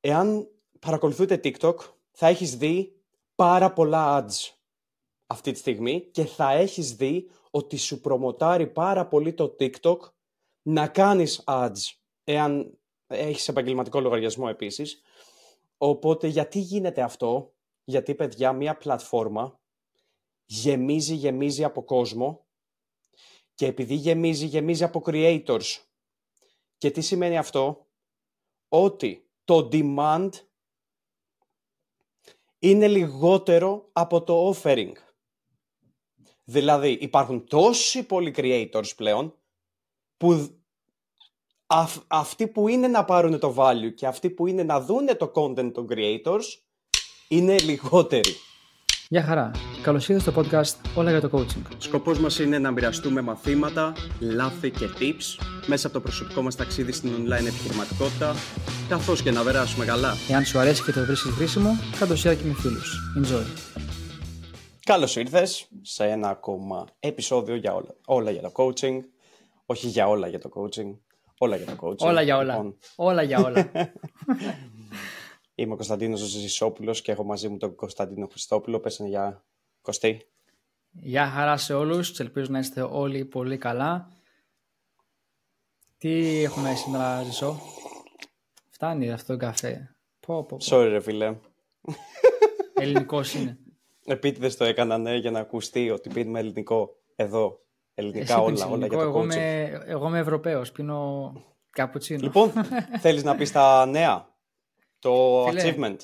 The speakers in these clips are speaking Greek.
εάν παρακολουθείτε TikTok, θα έχεις δει πάρα πολλά ads αυτή τη στιγμή και θα έχεις δει ότι σου προμοτάρει πάρα πολύ το TikTok να κάνεις ads, εάν έχεις επαγγελματικό λογαριασμό επίσης. Οπότε γιατί γίνεται αυτό, γιατί παιδιά μια πλατφόρμα γεμίζει, γεμίζει από κόσμο και επειδή γεμίζει, γεμίζει από creators. Και τι σημαίνει αυτό, ότι το demand είναι λιγότερο από το offering. Δηλαδή υπάρχουν τόσοι πολλοί creators πλέον που αυτοί που είναι να πάρουν το value και αυτοί που είναι να δούνε το content των creators είναι λιγότεροι. Γεια χαρά. Καλώς ήρθατε στο podcast Όλα για το Coaching. Σκοπός μας είναι να μοιραστούμε μαθήματα, λάθη και tips μέσα από το προσωπικό μας ταξίδι στην online επιχειρηματικότητα καθώς και να περάσουμε καλά. Εάν σου αρέσει και το βρίσκεις χρήσιμο, κάτω share και με φίλους. Enjoy. Καλώς ήρθες σε ένα ακόμα επεισόδιο για όλα, όλα για το coaching. Όχι για όλα για το coaching, όλα για το coaching. Όλα για όλα. Λοιπόν. Όλα για όλα. Είμαι ο Κωνσταντίνος Ζησόπουλος και έχω μαζί μου τον Κωνσταντίνο Χριστόπουλο. Πέσανε για Κωστή. Γεια χαρά σε όλους. Ελπίζω να είστε όλοι πολύ καλά. Τι έχουμε σήμερα, Ζησό; Φτάνει αυτό το καφέ; Πω, πω, πω. Sorry, ρε φίλε. Ελληνικός είναι. Επίτηδες το έκανα, ναι, για να ακουστεί ότι πίνουμε ελληνικό εδώ. Ελληνικά όλα, όλα για το εγώ είμαι, εγώ είμαι Ευρωπαίος, πίνω καπουτσίνο. Λοιπόν, θέλεις να πεις τα νέα, το Φίλε, achievement.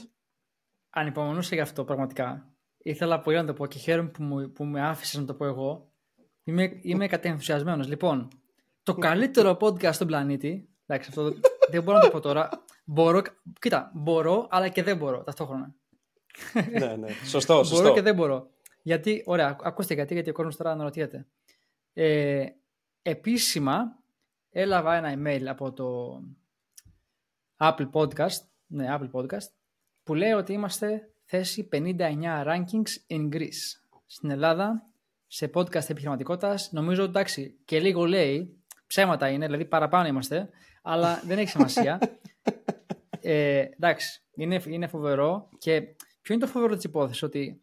Ανυπομονούσα γι' αυτό πραγματικά. Ήθελα πολύ να το πω και χαίρομαι που, μου, που με άφησες να το πω εγώ. Είμαι, είμαι κατενθουσιασμένος. Λοιπόν, το καλύτερο podcast στον πλανήτη, εντάξει, αυτό δεν μπορώ να το πω τώρα, μπορώ, κοίτα, μπορώ, αλλά και δεν μπορώ ταυτόχρονα. ναι, ναι, σωστό, σωστό. Μπορώ και δεν μπορώ. Γιατί, ωραία, ακούστε γιατί, γιατί ο κόσμος τώρα αναρωτιέται. Ε, επίσημα έλαβα ένα email από το Apple Podcast, ναι, Apple Podcast, που λέει ότι είμαστε θέση 59 rankings in Greece. Στην Ελλάδα, σε podcast επιχειρηματικότητας, νομίζω εντάξει και λίγο λέει, ψέματα είναι, δηλαδή παραπάνω είμαστε, αλλά δεν έχει σημασία. Ε, εντάξει, είναι, είναι φοβερό και ποιο είναι το φοβερό της υπόθεσης, ότι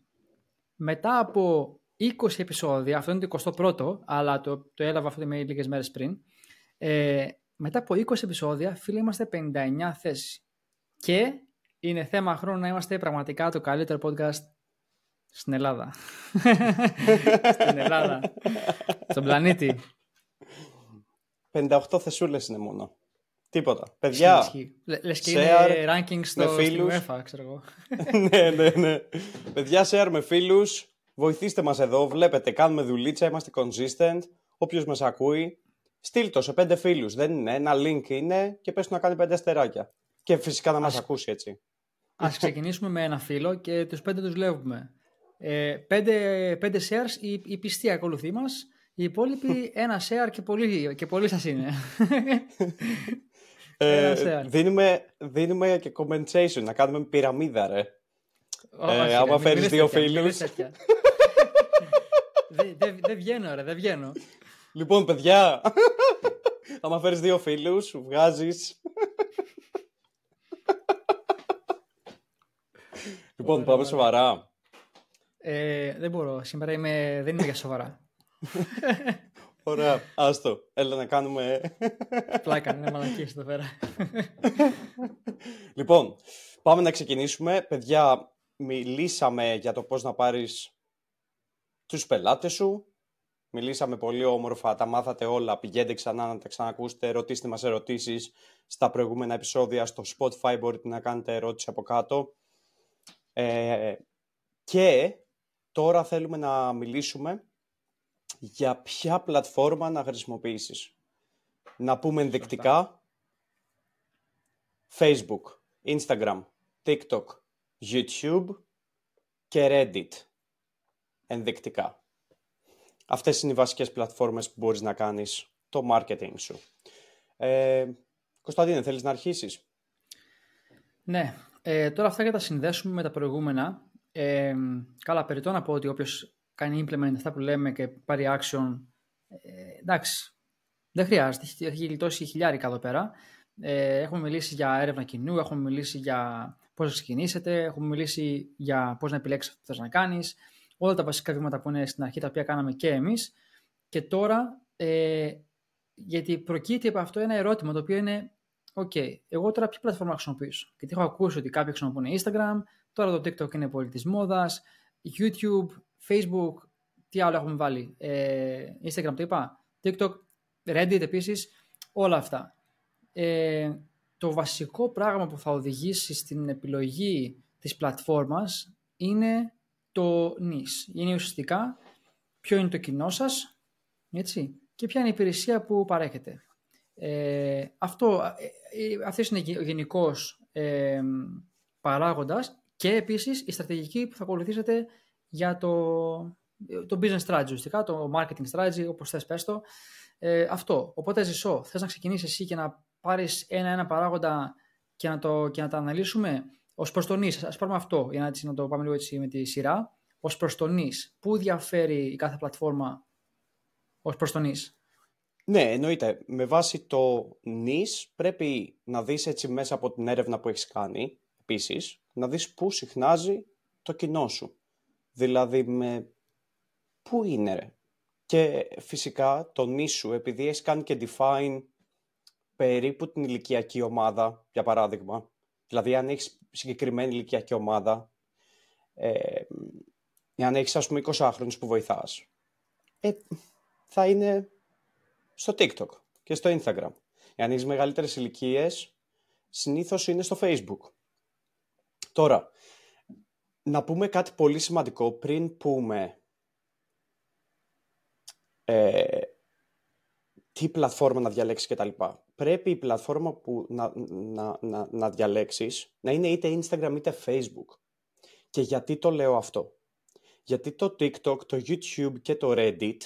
μετά από 20 επεισόδια, αυτό είναι το 21ο, αλλά το, το έλαβα αυτό με λίγες μέρες πριν. Ε, μετά από 20 επεισόδια, φίλοι, είμαστε 59 θέση. Και είναι θέμα χρόνου να είμαστε πραγματικά το καλύτερο podcast στην Ελλάδα. στην Ελλάδα. Στον πλανήτη. 58 θεσούλες είναι μόνο. Τίποτα. Παιδιά, Λες και είναι ranking στο, φίλους. UEFA, ξέρω εγώ. ναι, ναι, ναι. Παιδιά, share με φίλους. Βοηθήστε μας εδώ, βλέπετε, κάνουμε δουλίτσα, είμαστε consistent. Όποιος μας ακούει, στείλ το σε πέντε φίλους. Δεν είναι, ένα link είναι και πες του να κάνει πέντε αστεράκια. Και φυσικά να μας ακούσει έτσι. Ας ξεκινήσουμε με ένα φίλο και τους πέντε τους βλέπουμε. Ε, πέντε, πέντε shares η, η πιστή ακολουθεί μας. Οι υπόλοιποι ένα share και πολύ, και πολύ σας είναι. ε, δίνουμε, δίνουμε και compensation, να κάνουμε πυραμίδα ρε. ε, άμα φέρεις δύο φίλους. Δεν δε, βγαίνω, ρε, δεν βγαίνω. Λοιπόν, παιδιά, άμα φέρεις δύο φίλους, βγάζεις... λοιπόν, πάμε σοβαρά. Ε, δεν μπορώ. Σήμερα είμαι... δεν είμαι για σοβαρά. Ωραία, άστο. Έλα να κάνουμε... Πλάκα, είναι μαλακίες εδώ πέρα. λοιπόν, πάμε να ξεκινήσουμε. Παιδιά, μιλήσαμε για το πώς να πάρεις τους πελάτες σου. Μιλήσαμε πολύ όμορφα, τα μάθατε όλα. Πηγαίνετε ξανά να τα ξανακούσετε, ρωτήστε μας ερωτήσεις στα προηγούμενα επεισόδια. Στο Spotify μπορείτε να κάνετε ερώτηση από κάτω. Ε, και τώρα θέλουμε να μιλήσουμε για ποια πλατφόρμα να χρησιμοποιήσεις. Να πούμε ενδεικτικά Facebook, Instagram, TikTok, YouTube και Reddit ενδεικτικά. Αυτές είναι οι βασικές πλατφόρμες που μπορείς να κάνεις το marketing σου. Ε, Κωνσταντίνε, θέλεις να αρχίσεις; Ναι, ε, τώρα αυτά για τα συνδέσουμε με τα προηγούμενα. Ε, καλά, περιττώ να πω ότι όποιος κάνει implement αυτά που λέμε και πάρει action, ε, εντάξει, δεν χρειάζεται, έχει γλιτώσει χιλιάρικα εδώ πέρα. Ε, έχουμε μιλήσει για έρευνα κοινού, έχουμε μιλήσει για πώς να ξεκινήσετε, έχουμε μιλήσει για πώς να επιλέξεις αυτό που θες να κάνεις, όλα τα βασικά βήματα που είναι στην αρχή τα οποία κάναμε και εμείς. Και τώρα, ε, γιατί προκύπτει από αυτό ένα ερώτημα το οποίο είναι OK, okay, εγώ τώρα ποια πλατφόρμα χρησιμοποιήσω; Γιατί έχω ακούσει ότι κάποιοι χρησιμοποιούν Instagram, τώρα το TikTok είναι πολύ της μόδας, YouTube, Facebook, τι άλλο έχουμε βάλει; Ε, Instagram το είπα, TikTok, Reddit επίσης, όλα αυτά. Ε, το βασικό πράγμα που θα οδηγήσει στην επιλογή της πλατφόρμας είναι το niche. Είναι ουσιαστικά ποιο είναι το κοινό σας έτσι, και ποια είναι η υπηρεσία που παρέχετε. Ε, αυτό, ε, ε αυτός είναι ο γενικός ε, παράγοντας και επίσης η στρατηγική που θα ακολουθήσετε για το, το business strategy, ουσιαστικά, το marketing strategy, όπως θες πες το. Ε, αυτό. Οπότε ζησό, θες να ξεκινήσεις εσύ και να πάρεις ένα-ένα παράγοντα και να, το, και να τα αναλύσουμε; Ως προς τον νης. Ας πάρουμε αυτό, για να, έτσι, να το πάμε λίγο έτσι με τη σειρά. Ως προς τον νης. Πού διαφέρει η κάθε πλατφόρμα ως προς τον νης; Ναι, εννοείται. Με βάση το νης πρέπει να δεις έτσι μέσα από την έρευνα που έχεις κάνει, επίσης, να δεις πού συχνάζει το κοινό σου. Δηλαδή με πού είναι ρε. Και φυσικά το νης σου, επειδή έχεις κάνει και define περίπου την ηλικιακή ομάδα, για παράδειγμα, δηλαδή αν έχεις συγκεκριμένη ηλικιακή ομάδα, ε, αν έχεις ας πούμε 20 χρόνους που βοηθάς, ε, θα είναι στο TikTok και στο Instagram. Εάν έχεις μεγαλύτερες ηλικίες, συνήθως είναι στο Facebook. Τώρα, να πούμε κάτι πολύ σημαντικό πριν πούμε ε, τι πλατφόρμα να διαλέξεις και τα λοιπά. Πρέπει η πλατφόρμα που να, να, να, να διαλέξεις να είναι είτε Instagram είτε Facebook. Και γιατί το λέω αυτό. Γιατί το TikTok, το YouTube και το Reddit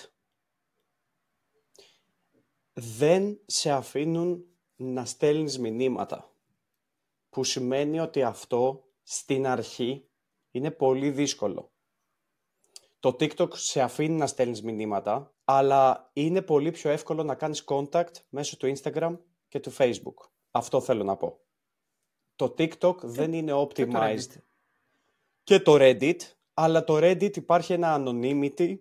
δεν σε αφήνουν να στέλνεις μηνύματα. Που σημαίνει ότι αυτό στην αρχή είναι πολύ δύσκολο. Το TikTok σε αφήνει να στέλνεις μηνύματα, αλλά είναι πολύ πιο εύκολο να κάνεις contact μέσω του Instagram και του Facebook. Αυτό θέλω να πω. Το TikTok δεν είναι optimized. Και το Reddit, αλλά το Reddit υπάρχει ένα anonymity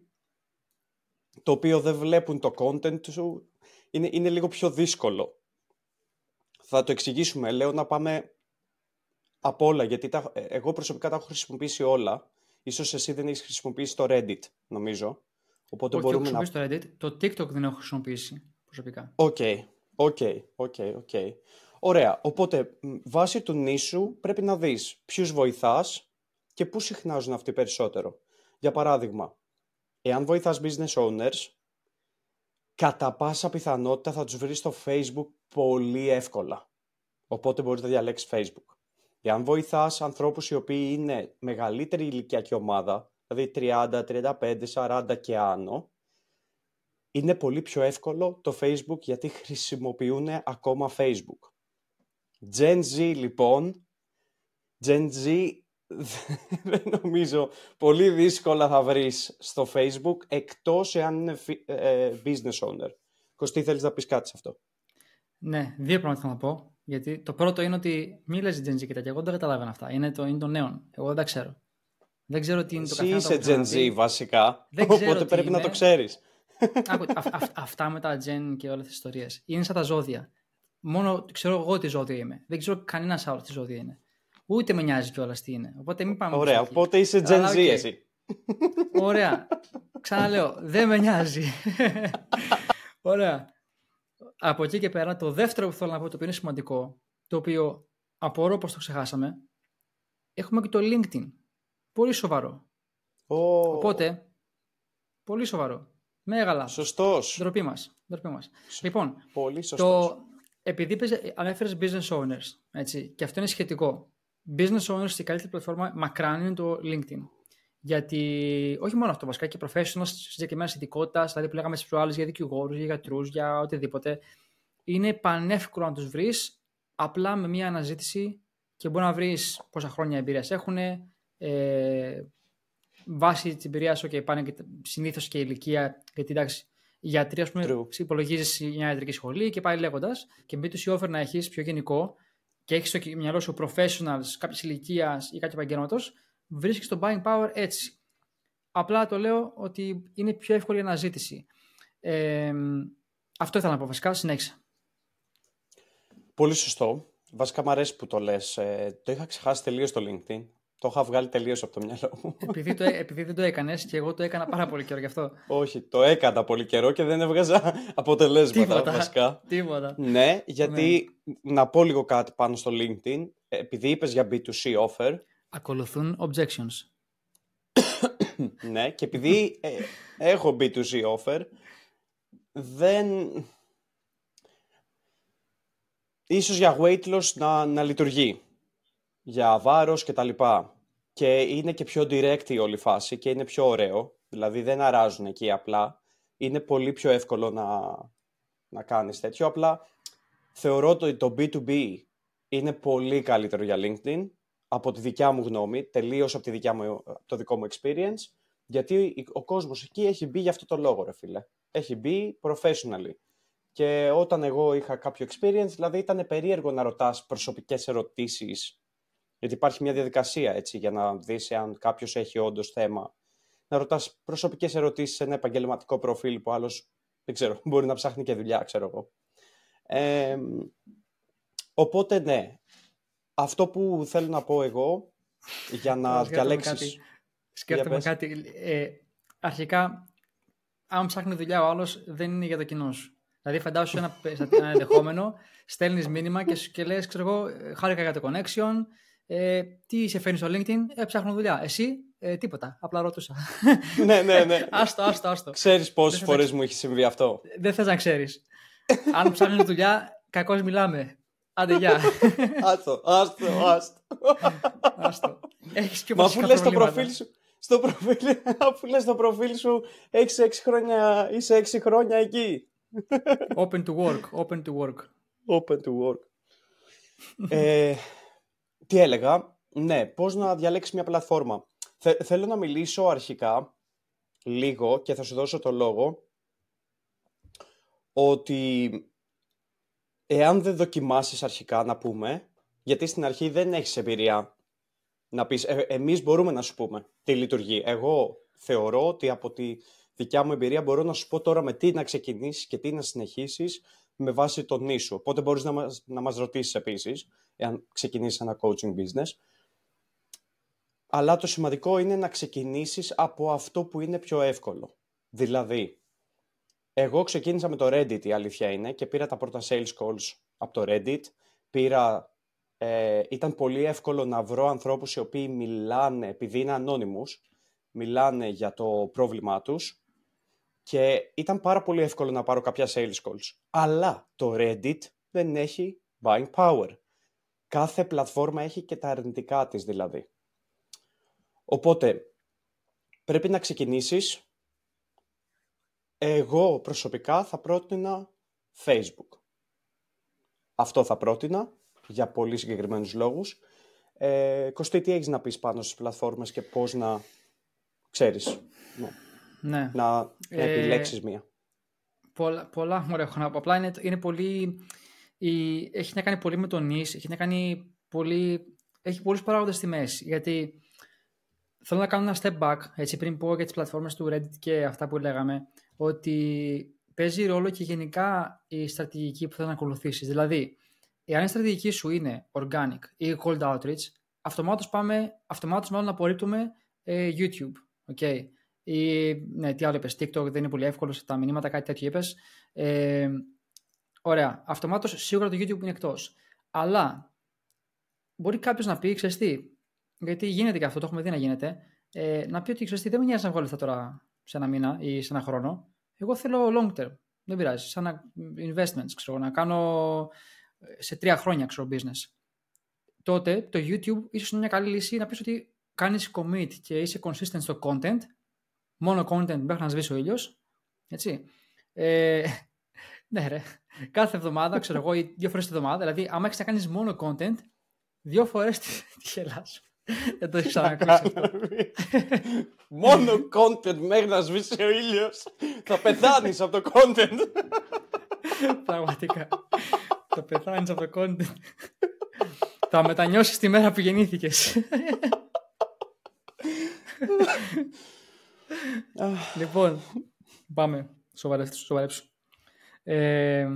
το οποίο δεν βλέπουν το content σου είναι, είναι λίγο πιο δύσκολο. Θα το εξηγήσουμε. Λέω να πάμε από όλα, γιατί τα, ε, εγώ προσωπικά τα έχω χρησιμοποιήσει όλα. Ίσως εσύ δεν έχεις χρησιμοποιήσει το Reddit, νομίζω. Οπότε Όχι, μπορούμε έχω να... το Reddit. Το TikTok δεν έχω χρησιμοποιήσει προσωπικά. OK, OK, OK, OK. Ωραία, οπότε βάσει του niche σου πρέπει να δεις ποιους βοηθάς και πού συχνάζουν αυτοί περισσότερο. Για παράδειγμα, εάν βοηθάς business owners, κατά πάσα πιθανότητα θα τους βρεις στο Facebook πολύ εύκολα. Οπότε μπορείς να διαλέξεις Facebook. Εάν βοηθάς ανθρώπους οι οποίοι είναι μεγαλύτερη ηλικιακή ομάδα, δηλαδή 30, 35, 40 και άνω, είναι πολύ πιο εύκολο το Facebook γιατί χρησιμοποιούν ακόμα Facebook. Gen Z λοιπόν, Gen Z δεν νομίζω πολύ δύσκολα θα βρεις στο Facebook εκτός εάν είναι ε, business owner. Κωστή, θέλεις να πεις κάτι σε αυτό; Ναι, δύο πράγματα θα να πω. Γιατί το πρώτο είναι ότι μη λες Gen Z και τέτοια. Εγώ δεν καταλαβαίνω αυτά. Είναι το, είναι το νέο. Εγώ δεν τα ξέρω. Δεν ξέρω τι είναι το καθένα. Εσύ είσαι Gen Z βασικά. Δεν οπότε πρέπει να το ξέρεις. Άκου, α, α, αυτά με τα Gen και όλες τις ιστορίες. Είναι σαν τα ζώδια. Μόνο ξέρω εγώ τι ζώδιο είμαι. Δεν ξέρω κανένας άλλο τι ζώδιο είναι. Ούτε με νοιάζει κιόλας τι είναι. Οπότε μην πάμε. Ωραία, οπότε είσαι Gen Z εσύ. Ωραία. Ξαναλέω, δεν με νοιάζει. Ωραία. Από εκεί και πέρα, το δεύτερο που θέλω να πω, το οποίο είναι σημαντικό, το οποίο απορώ πως το ξεχάσαμε, έχουμε και το LinkedIn. Πολύ σοβαρό. Oh. Οπότε, πολύ σοβαρό. Μέγαλα. Σωστός. Ντροπή μας. Ντροπή μας. Λοιπόν, πολύ σωστός. Το, επειδή ανέφερες business owners, έτσι, και αυτό είναι σχετικό business owners η καλύτερη πλατφόρμα μακράν είναι το LinkedIn. Γιατί όχι μόνο αυτό, βασικά και professionals συγκεκριμένα ειδικότητα, δηλαδή που λέγαμε στι προάλλε για δικηγόρους, για γιατρούς, για οτιδήποτε, είναι πανεύκολο να τους βρεις απλά με μία αναζήτηση και μπορεί να βρεις πόσα χρόνια εμπειρίας έχουν, ε, βάσει της εμπειρίας σου και πάνε συνήθως και ηλικία, γιατί εντάξει, γιατροί, ας πούμε, υπολογίζει μια ιατρική σχολή και πάει λέγοντας. Και B2C offer να έχεις πιο γενικό και έχεις στο μυαλό σου professionals κάποια ηλικίας ή κάποιο επαγγέλματος, βρίσκεις το buying power έτσι. Απλά το λέω ότι είναι πιο εύκολη η αναζήτηση. Ε, αυτό ήθελα να πω βασικά. Συνέχισα. Πολύ σωστό. Βασικά μου αρέσει που το λες. Ε, το είχα ξεχάσει τελείως το LinkedIn. Το είχα βγάλει τελείως από το μυαλό μου. Επειδή, το, επειδή δεν το έκανες και εγώ το έκανα πάρα πολύ καιρό γι' αυτό. Όχι, το έκανα πολύ καιρό και δεν έβγαζα αποτελέσματα Τίποτα, βασικά. Τίποτα. Ναι, γιατί να πω λίγο κάτι πάνω στο LinkedIn. Επειδή είπες για B2C offer. Ακολουθούν objections. ναι, και επειδή ε, έχω B2C offer, δεν ίσως για weight loss να, να λειτουργεί. Για βάρος και τα λοιπά. Και είναι και πιο direct η όλη φάση και είναι πιο ωραίο. Δηλαδή δεν αράζουν εκεί απλά. Είναι πολύ πιο εύκολο να, να κάνεις τέτοιο. Απλά θεωρώ ότι το B2B είναι πολύ καλύτερο για LinkedIn από τη δικιά μου γνώμη, τελείως από τη δικιά μου, το δικό μου experience, γιατί ο κόσμος εκεί έχει μπει για αυτό το λόγο, ρε φίλε. Έχει μπει professionally. Και όταν εγώ είχα κάποιο experience, δηλαδή ήταν περίεργο να ρωτάς προσωπικές ερωτήσεις, γιατί υπάρχει μια διαδικασία έτσι για να δεις αν κάποιος έχει όντως θέμα. Να ρωτάς προσωπικές ερωτήσεις σε ένα επαγγελματικό προφίλ που άλλος, δεν ξέρω, μπορεί να ψάχνει και δουλειά, ξέρω εγώ. Ε, οπότε ναι, αυτό που θέλω να πω εγώ, για να διαλέξεις... Σκέφτομαι κάτι. Ε, αρχικά, αν ψάχνει δουλειά ο άλλος, δεν είναι για το κοινό σου. Δηλαδή, φαντάσου ένα, ένα ενδεχόμενο, στέλνεις μήνυμα και, και λες: Ξέρω εγώ, χάρηκα για το connection. Ε, τι σε φέρνει στο LinkedIn, ε, ψάχνω δουλειά. Εσύ, ε, τίποτα. Απλά ρωτούσα. ναι, ναι, ναι. άστο, άστο, άστο. Ξέρεις πόσες φορές μου έχει συμβεί αυτό; Δεν θες να ξέρεις. Αν ψάχνεις δουλειά, κακώς μιλάμε. Άντε, γεια. άστο, άστο, άστο. άστο. Έχεις και Μα αφού λες το προφίλ σου, στο προφίλ, αφού λες το προφίλ σου, έχεις 6 χρόνια, είσαι 6 χρόνια εκεί. Open to work, open to work. Open to work. ε, τι έλεγα, ναι, πώς να διαλέξεις μια πλατφόρμα. θέλω να μιλήσω αρχικά λίγο και θα σου δώσω το λόγο ότι εάν δεν δοκιμάσεις αρχικά να πούμε, γιατί στην αρχή δεν έχεις εμπειρία να πεις, ε, εμείς μπορούμε να σου πούμε τι λειτουργεί. Εγώ θεωρώ ότι από τη δικιά μου εμπειρία μπορώ να σου πω τώρα με τι να ξεκινήσεις και τι να συνεχίσεις με βάση τον νήσου. Οπότε μπορείς να μας, να μας ρωτήσεις επίσης, εάν ξεκινήσεις ένα coaching business. Αλλά το σημαντικό είναι να ξεκινήσεις από αυτό που είναι πιο εύκολο. Δηλαδή, εγώ ξεκίνησα με το Reddit, η αλήθεια είναι, και πήρα τα πρώτα sales calls από το Reddit. Πήρα, ε, ήταν πολύ εύκολο να βρω ανθρώπους οι οποίοι μιλάνε, επειδή είναι ανώνυμους, μιλάνε για το πρόβλημά τους και ήταν πάρα πολύ εύκολο να πάρω κάποια sales calls. Αλλά το Reddit δεν έχει buying power. Κάθε πλατφόρμα έχει και τα αρνητικά της δηλαδή. Οπότε, πρέπει να ξεκινήσεις εγώ προσωπικά θα πρότεινα Facebook. Αυτό θα πρότεινα για πολύ συγκεκριμένους λόγους. Ε, Κωστή, τι έχεις να πεις πάνω στις πλατφόρμες και πώς να ξέρεις; Ναι, ναι. να ε, επιλέξεις μία. Πολλά, πολλά μου έχω να πω. Απλά είναι, είναι πολύ... Η, έχει να κάνει πολύ με τον νης, έχει να κάνει πολύ... Έχει πολλούς παράγοντες στη μέση. Γιατί θέλω να κάνω ένα step back, έτσι πριν πω για τις πλατφόρμες του Reddit και αυτά που λέγαμε ότι παίζει ρόλο και γενικά η στρατηγική που θα να ακολουθήσεις. Δηλαδή, εάν η στρατηγική σου είναι organic ή cold outreach, αυτομάτως πάμε, αυτομάτως μάλλον απορρίπτουμε ε, YouTube. Okay. Ή, ναι, τι άλλο είπες, TikTok δεν είναι πολύ εύκολος σε τα μηνύματα, κάτι τέτοιο είπες. Ε, ωραία, αυτομάτως σίγουρα το YouTube είναι εκτός. Αλλά μπορεί κάποιος να πει, ξέρεις τι, γιατί γίνεται και αυτό, το έχουμε δει να γίνεται, ε, να πει ότι ξέρεις τι, δεν με νοιάζει να βγάλω αυτά τώρα σε ένα μήνα ή σε ένα χρόνο. Εγώ θέλω long term. Δεν πειράζει. Σαν investments, ξέρω, να κάνω ε, σε τρία χρόνια, ξέρω, business. Τότε το YouTube ίσως είναι μια καλή λύση να πεις ότι κάνεις commit και είσαι consistent στο content, μόνο content μέχρι να σβήσει ο ήλιος, έτσι. Ε, ναι ρε, κάθε εβδομάδα, ξέρω εγώ, ή δύο φορές τη εβδομάδα, δηλαδή άμα έχεις να κάνεις μόνο content, δύο φορές τη, τη σου. Δεν το έχεις ξανακούσει. Μόνο content μέχρι να σβήσει ο ήλιος. Θα πεθάνεις από το content. Πραγματικά. Θα πεθάνεις από το content. Θα μετανιώσεις τη μέρα που γεννήθηκες. Λοιπόν, πάμε. Σοβαρέψου. Ε,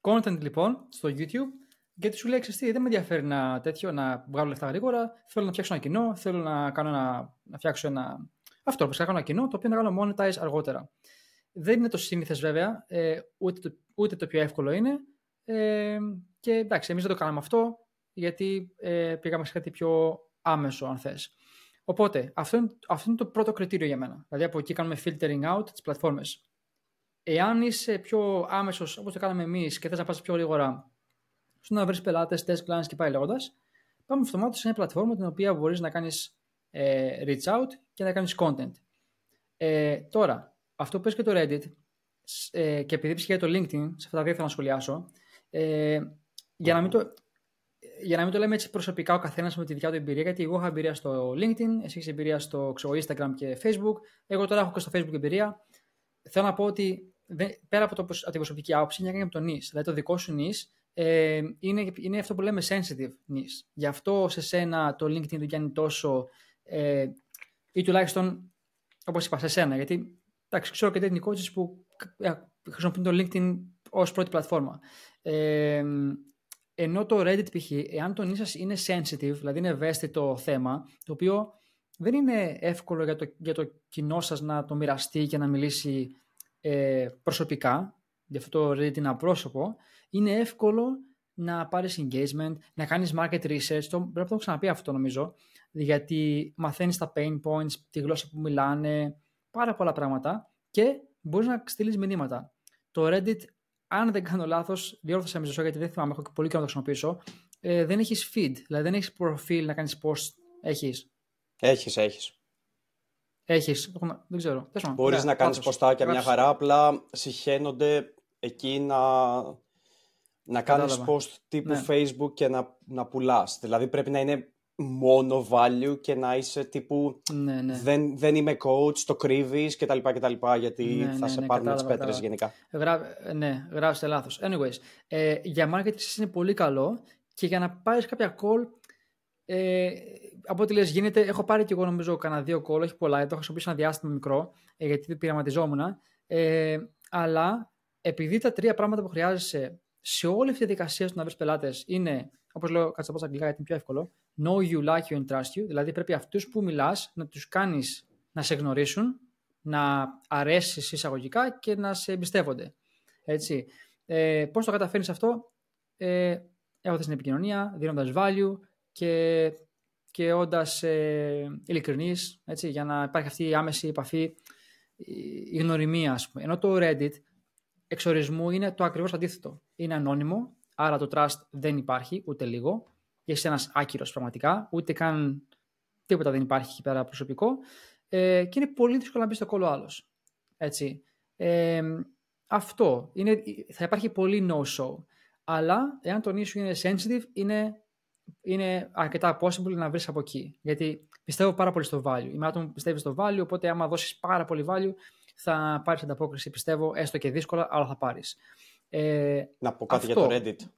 content λοιπόν στο YouTube γιατί σου λέει, τι, δεν με ενδιαφέρει να τέτοιο, να βγάλω λεφτά γρήγορα. Θέλω να φτιάξω ένα κοινό, θέλω να, κάνω ένα, να φτιάξω ένα. Αυτό, να κάνω ένα κοινό, το οποίο να κάνω monetize αργότερα. Δεν είναι το σύνηθες βέβαια, ε, ούτε, το, ούτε το πιο εύκολο είναι. Ε, και εντάξει, εμείς δεν το κάναμε αυτό, γιατί ε, πήγαμε σε κάτι πιο άμεσο, αν θες. Οπότε, αυτό είναι, αυτό είναι το πρώτο κριτήριο για μένα. Δηλαδή, από εκεί κάνουμε filtering out τις πλατφόρμες. Εάν είσαι πιο άμεσος, όπως το κάναμε εμείς, και θες να πας πιο γρήγορα στο να βρεις πελάτες, test clients και πάει λέγοντας, πάμε αυτομάτως σε μια πλατφόρμα την οποία μπορείς να κάνεις ε, reach out και να κάνεις content. Ε, τώρα, αυτό που πες και το Reddit, ε, και επειδή πήγε το LinkedIn, σε αυτά τα δύο θέλω να σχολιάσω, ε, για, να μην το, για να μην το λέμε έτσι προσωπικά ο καθένας με τη δικιά του εμπειρία, γιατί εγώ έχω εμπειρία στο LinkedIn, εσύ έχει εμπειρία στο ξέρω, Instagram και Facebook, εγώ τώρα έχω και στο Facebook εμπειρία. Θέλω να πω ότι πέρα από, το, από την προσωπική άποψη, είναι από το niche. Δηλαδή το δικό σου niche ε, είναι, είναι αυτό που λέμε sensitive niche. Γι' αυτό σε σένα το LinkedIn δεν κάνει τόσο, ε, ή τουλάχιστον όπως είπα σε σένα, γιατί εντάξει, ξέρω και τέτοιοι coaches που ε, χρησιμοποιούν το LinkedIn ως πρώτη πλατφόρμα. Ε, ενώ το Reddit π.χ. εάν το νης σας είναι sensitive, δηλαδή είναι ευαίσθητο θέμα, το οποίο δεν είναι εύκολο για το, για το κοινό σας να το μοιραστεί και να μιλήσει ε, προσωπικά, γι' αυτό το Reddit είναι απρόσωπο, είναι εύκολο να πάρεις engagement, να κάνεις market research, το, πρέπει να το έχω ξαναπεί αυτό νομίζω, γιατί μαθαίνεις τα pain points, τη γλώσσα που μιλάνε, πάρα πολλά πράγματα και μπορείς να στείλεις μηνύματα. Το Reddit, αν δεν κάνω λάθος, διόρθωσα με γιατί δεν θυμάμαι, έχω και πολύ καιρό να το χρησιμοποιήσω, ε, δεν έχεις feed, δηλαδή δεν έχεις προφίλ να κάνεις post, έχεις. Έχεις, έχεις. Έχεις, δεν ξέρω. Μπορείς να κάνεις ποστάκια μια χαρά, απλά συχαίνονται εκεί να, να κάνεις post τύπου ναι. facebook και να, να πουλάς. Δηλαδή πρέπει να είναι μόνο value και να είσαι τύπου ναι, ναι. Δεν, δεν είμαι coach, το κρύβεις κτλ. κτλ γιατί ναι, θα ναι, σε ναι, πάρουν τις πέτρες γενικά. Γρά, ναι, γράψτε λάθος. Anyways, ε, για marketing είναι πολύ καλό και για να πάρεις κάποια call ε, από ό,τι λες γίνεται, έχω πάρει και εγώ νομίζω κανένα δύο call, όχι πολλά, το έχω χρησιμοποιήσει ένα διάστημα μικρό, ε, γιατί πειραματιζόμουν, ε, αλλά επειδή τα τρία πράγματα που χρειάζεσαι σε όλη αυτή τη διαδικασία του να βρει πελάτες είναι, όπως λέω, κάτσε να πω αγγλικά γιατί είναι πιο εύκολο, know you, like you and trust you. Δηλαδή πρέπει αυτούς που μιλάς να τους κάνεις να σε γνωρίσουν, να αρέσεις εισαγωγικά και να σε εμπιστεύονται. Έτσι. Ε, Πώς το καταφέρνεις αυτό, ε, έχοντας την επικοινωνία, δίνοντας value και, και όντας ε, ειλικρινή, για να υπάρχει αυτή η άμεση επαφή, η γνωριμία, ας πούμε. Ενώ το Reddit εξορισμού είναι το ακριβώς αντίθετο. Είναι ανώνυμο, άρα το trust δεν υπάρχει ούτε λίγο. Είσαι ένας άκυρος πραγματικά, ούτε καν τίποτα δεν υπάρχει εκεί πέρα προσωπικό ε, και είναι πολύ δύσκολο να μπεις στο κόλλο άλλος. Έτσι. Ε, αυτό. Είναι, θα υπάρχει πολύ no-show. Αλλά εάν το issue είναι sensitive, είναι, είναι αρκετά possible να βρεις από εκεί. Γιατί πιστεύω πάρα πολύ στο value. Είμαι άτομο που πιστεύει στο value, οπότε άμα δώσεις πάρα πολύ value, θα πάρεις ανταπόκριση, πιστεύω, έστω και δύσκολα, αλλά θα πάρεις. Ε, να πω κάτι αυτό... για το Reddit.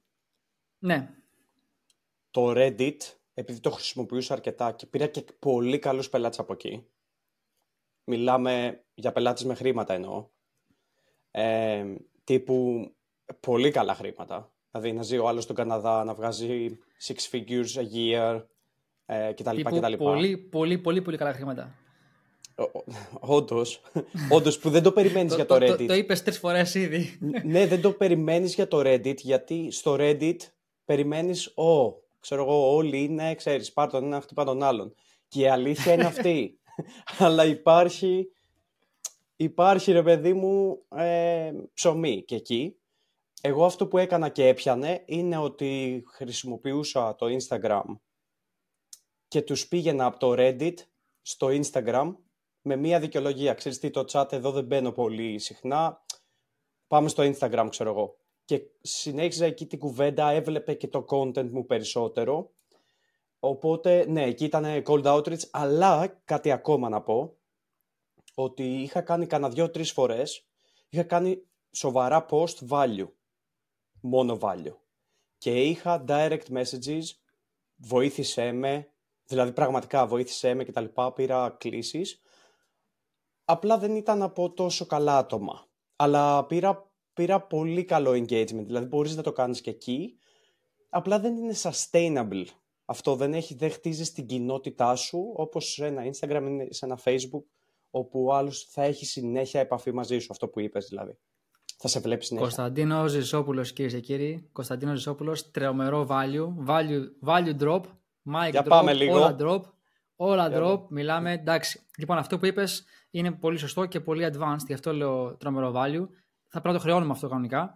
Ναι. Το Reddit, επειδή το χρησιμοποιούσα αρκετά και πήρα και πολύ καλούς πελάτες από εκεί. Μιλάμε για πελάτες με χρήματα εννοώ. Ε, τύπου πολύ καλά χρήματα. Δηλαδή να ζει ο άλλος στον Καναδά, να βγάζει six figures a year ε, κτλ. Πολύ, πολύ, πολύ, πολύ καλά χρήματα. Όντως. Όντως που δεν το περιμένεις για το Reddit. Το, το, είπες τρεις φορές ήδη. ναι, δεν το περιμένεις για το Reddit, γιατί στο Reddit περιμένεις, Ω, ξέρω εγώ, όλοι είναι, ξέρεις, πάρ τον ένα, χτυπά τον άλλον. Και η αλήθεια είναι αυτή. Αλλά υπάρχει, υπάρχει ρε παιδί μου, ε, ψωμί και εκεί. Εγώ αυτό που έκανα και έπιανε είναι ότι χρησιμοποιούσα το Instagram και τους πήγαινα από το Reddit στο Instagram με μία δικαιολογία. Ξέρεις τι, το chat εδώ δεν μπαίνω πολύ συχνά. Πάμε στο Instagram, ξέρω εγώ. Και συνέχιζα εκεί την κουβέντα, έβλεπε και το content μου περισσότερο. Οπότε, ναι, εκεί ήταν cold outreach, αλλά κάτι ακόμα να πω, ότι είχα κάνει κανένα δυο-τρεις φορές, είχα κάνει σοβαρά post value, μόνο value. Και είχα direct messages, βοήθησέ με, δηλαδή πραγματικά βοήθησέ με και τα λοιπά, πήρα κλήσεις. Απλά δεν ήταν από τόσο καλά άτομα. Αλλά πήρα, πήρα πολύ καλό engagement, δηλαδή μπορείς να το κάνεις και εκεί. Απλά δεν είναι sustainable. Αυτό δεν, έχει, δεν χτίζεις την κοινότητά σου, όπως σε ένα Instagram, σε ένα Facebook, όπου ο άλλος θα έχει συνέχεια επαφή μαζί σου, αυτό που είπες δηλαδή. Θα σε βλέπει συνέχεια. Κωνσταντίνο Ζησόπουλος, κυρίες και κύριοι. Κωνσταντίνο Ζησόπουλος, τρομερό value. Value, value drop. Mic Για drop. πάμε λίγο. Όλα drop. Όλα Για drop. Μιλάμε. Εντάξει. Λοιπόν, αυτό που είπες είναι πολύ σωστό και πολύ advanced. Γι' αυτό λέω τρομερό value. Θα πρέπει να το χρεώνουμε αυτό κανονικά.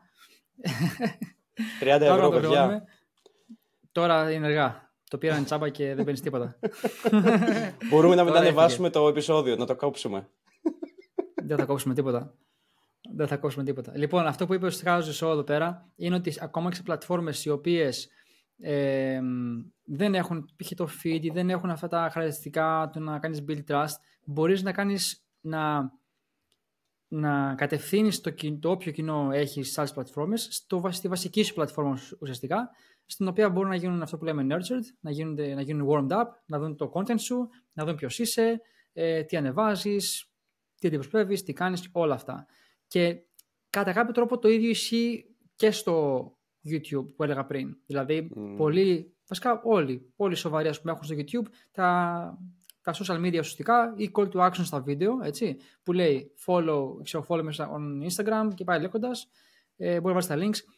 30 ευρώ, Τώρα το παιδιά. χρεώνουμε. Τώρα είναι αργά. Το πήραν τσάμπα και δεν παίρνεις τίποτα. Μπορούμε να μην Τώρα ανεβάσουμε το επεισόδιο, να το κόψουμε. δεν θα κόψουμε τίποτα. Δεν θα κόψουμε τίποτα. Λοιπόν, αυτό που είπες ο Στράζος εδώ πέρα είναι ότι ακόμα και σε πλατφόρμες οι οποίες ε, δεν έχουν π.χ. το feed, δεν έχουν αυτά τα χαρακτηριστικά του να κάνεις build trust, μπορείς να κάνεις να, να κατευθύνεις το, κι- το όποιο κοινό έχεις σε άλλες πλατφόρμες στο, βα- στη βασική σου πλατφόρμα ουσιαστικά, στην οποία μπορούν να γίνουν αυτό που λέμε nurtured, να, γίνονται, να γίνουν warmed up, να δουν το content σου, να δουν ποιος είσαι, ε, τι ανεβάζεις, τι αντιπροσωπεύεις, τι κάνεις, όλα αυτά. Και κατά κάποιο τρόπο το ίδιο ισχύει και στο YouTube που έλεγα πριν. Δηλαδή, Μμμ. πολλοί, βασικά όλοι, όλοι σοβαροί ας πούμε, έχουν στο YouTube τα, τα social media ουσιαστικά ή call to action στα βίντεο, έτσι, που λέει follow, ξέρω, follow μέσα on Instagram και πάει λέγοντας, ε, μπορεί να βάλεις τα links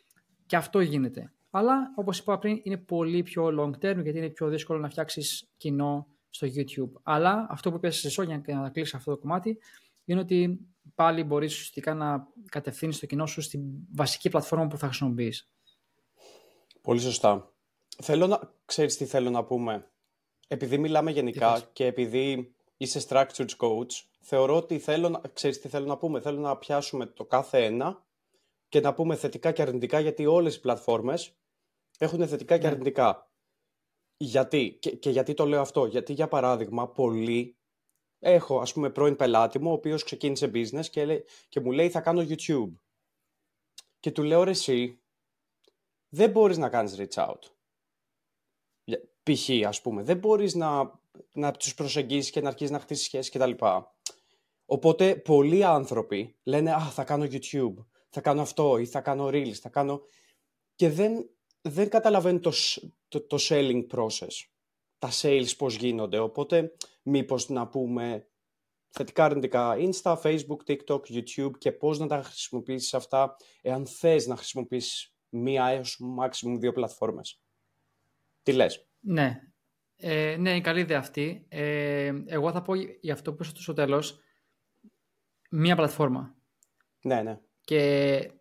και αυτό γίνεται. Αλλά, όπως είπα πριν, είναι πολύ πιο long term γιατί είναι πιο δύσκολο να φτιάξεις κοινό στο YouTube. Αλλά αυτό που είπες εσύ, για να κλείσει αυτό το κομμάτι, είναι ότι πάλι μπορείς ουσιαστικά να κατευθύνεις το κοινό σου στην βασική πλατφόρμα που θα χρησιμοποιείς. Πολύ σωστά. Θέλω να... Ξέρεις τι θέλω να πούμε; Επειδή μιλάμε γενικά θες; και επειδή είσαι structured coach, θεωρώ ότι θέλω να... Ξέρεις τι θέλω να πούμε; Θέλω να πιάσουμε το κάθε ένα και να πούμε θετικά και αρνητικά γιατί όλες οι πλατφόρμες έχουν θετικά και Ναι. αρνητικά. Γιατί, και, και γιατί το λέω αυτό; Γιατί για παράδειγμα πολλοί έχω ας πούμε πρώην πελάτη μου ο οποίος ξεκίνησε business και, λέ- και μου λέει θα κάνω YouTube. Και του λέω ρε εσύ δεν μπορείς να κάνεις reach out. Για- Π.χ. ας πούμε, δεν μπορείς να, να τους προσεγγίσεις και να αρχίσεις να χτίσεις σχέσεις κτλ. Οπότε πολλοί άνθρωποι λένε «Α, θα κάνω YouTube, θα κάνω αυτό ή θα κάνω Reels, θα κάνω...» και δεν, δεν καταλαβαίνουν το, σ- το, το selling process, τα sales πώς γίνονται. Οπότε μήπως να πούμε θετικά αρνητικά Insta, Facebook, TikTok, YouTube και πώς να τα χρησιμοποιήσεις αυτά εάν θες να χρησιμοποιήσεις μία έως maximum δύο πλατφόρμες. Τι λες; Ναι. Ε, ναι, είναι καλή ιδέα αυτή. Ε, εγώ θα πω για αυτό που είσαι στο τέλος μία πλατφόρμα. Ναι, ναι. Και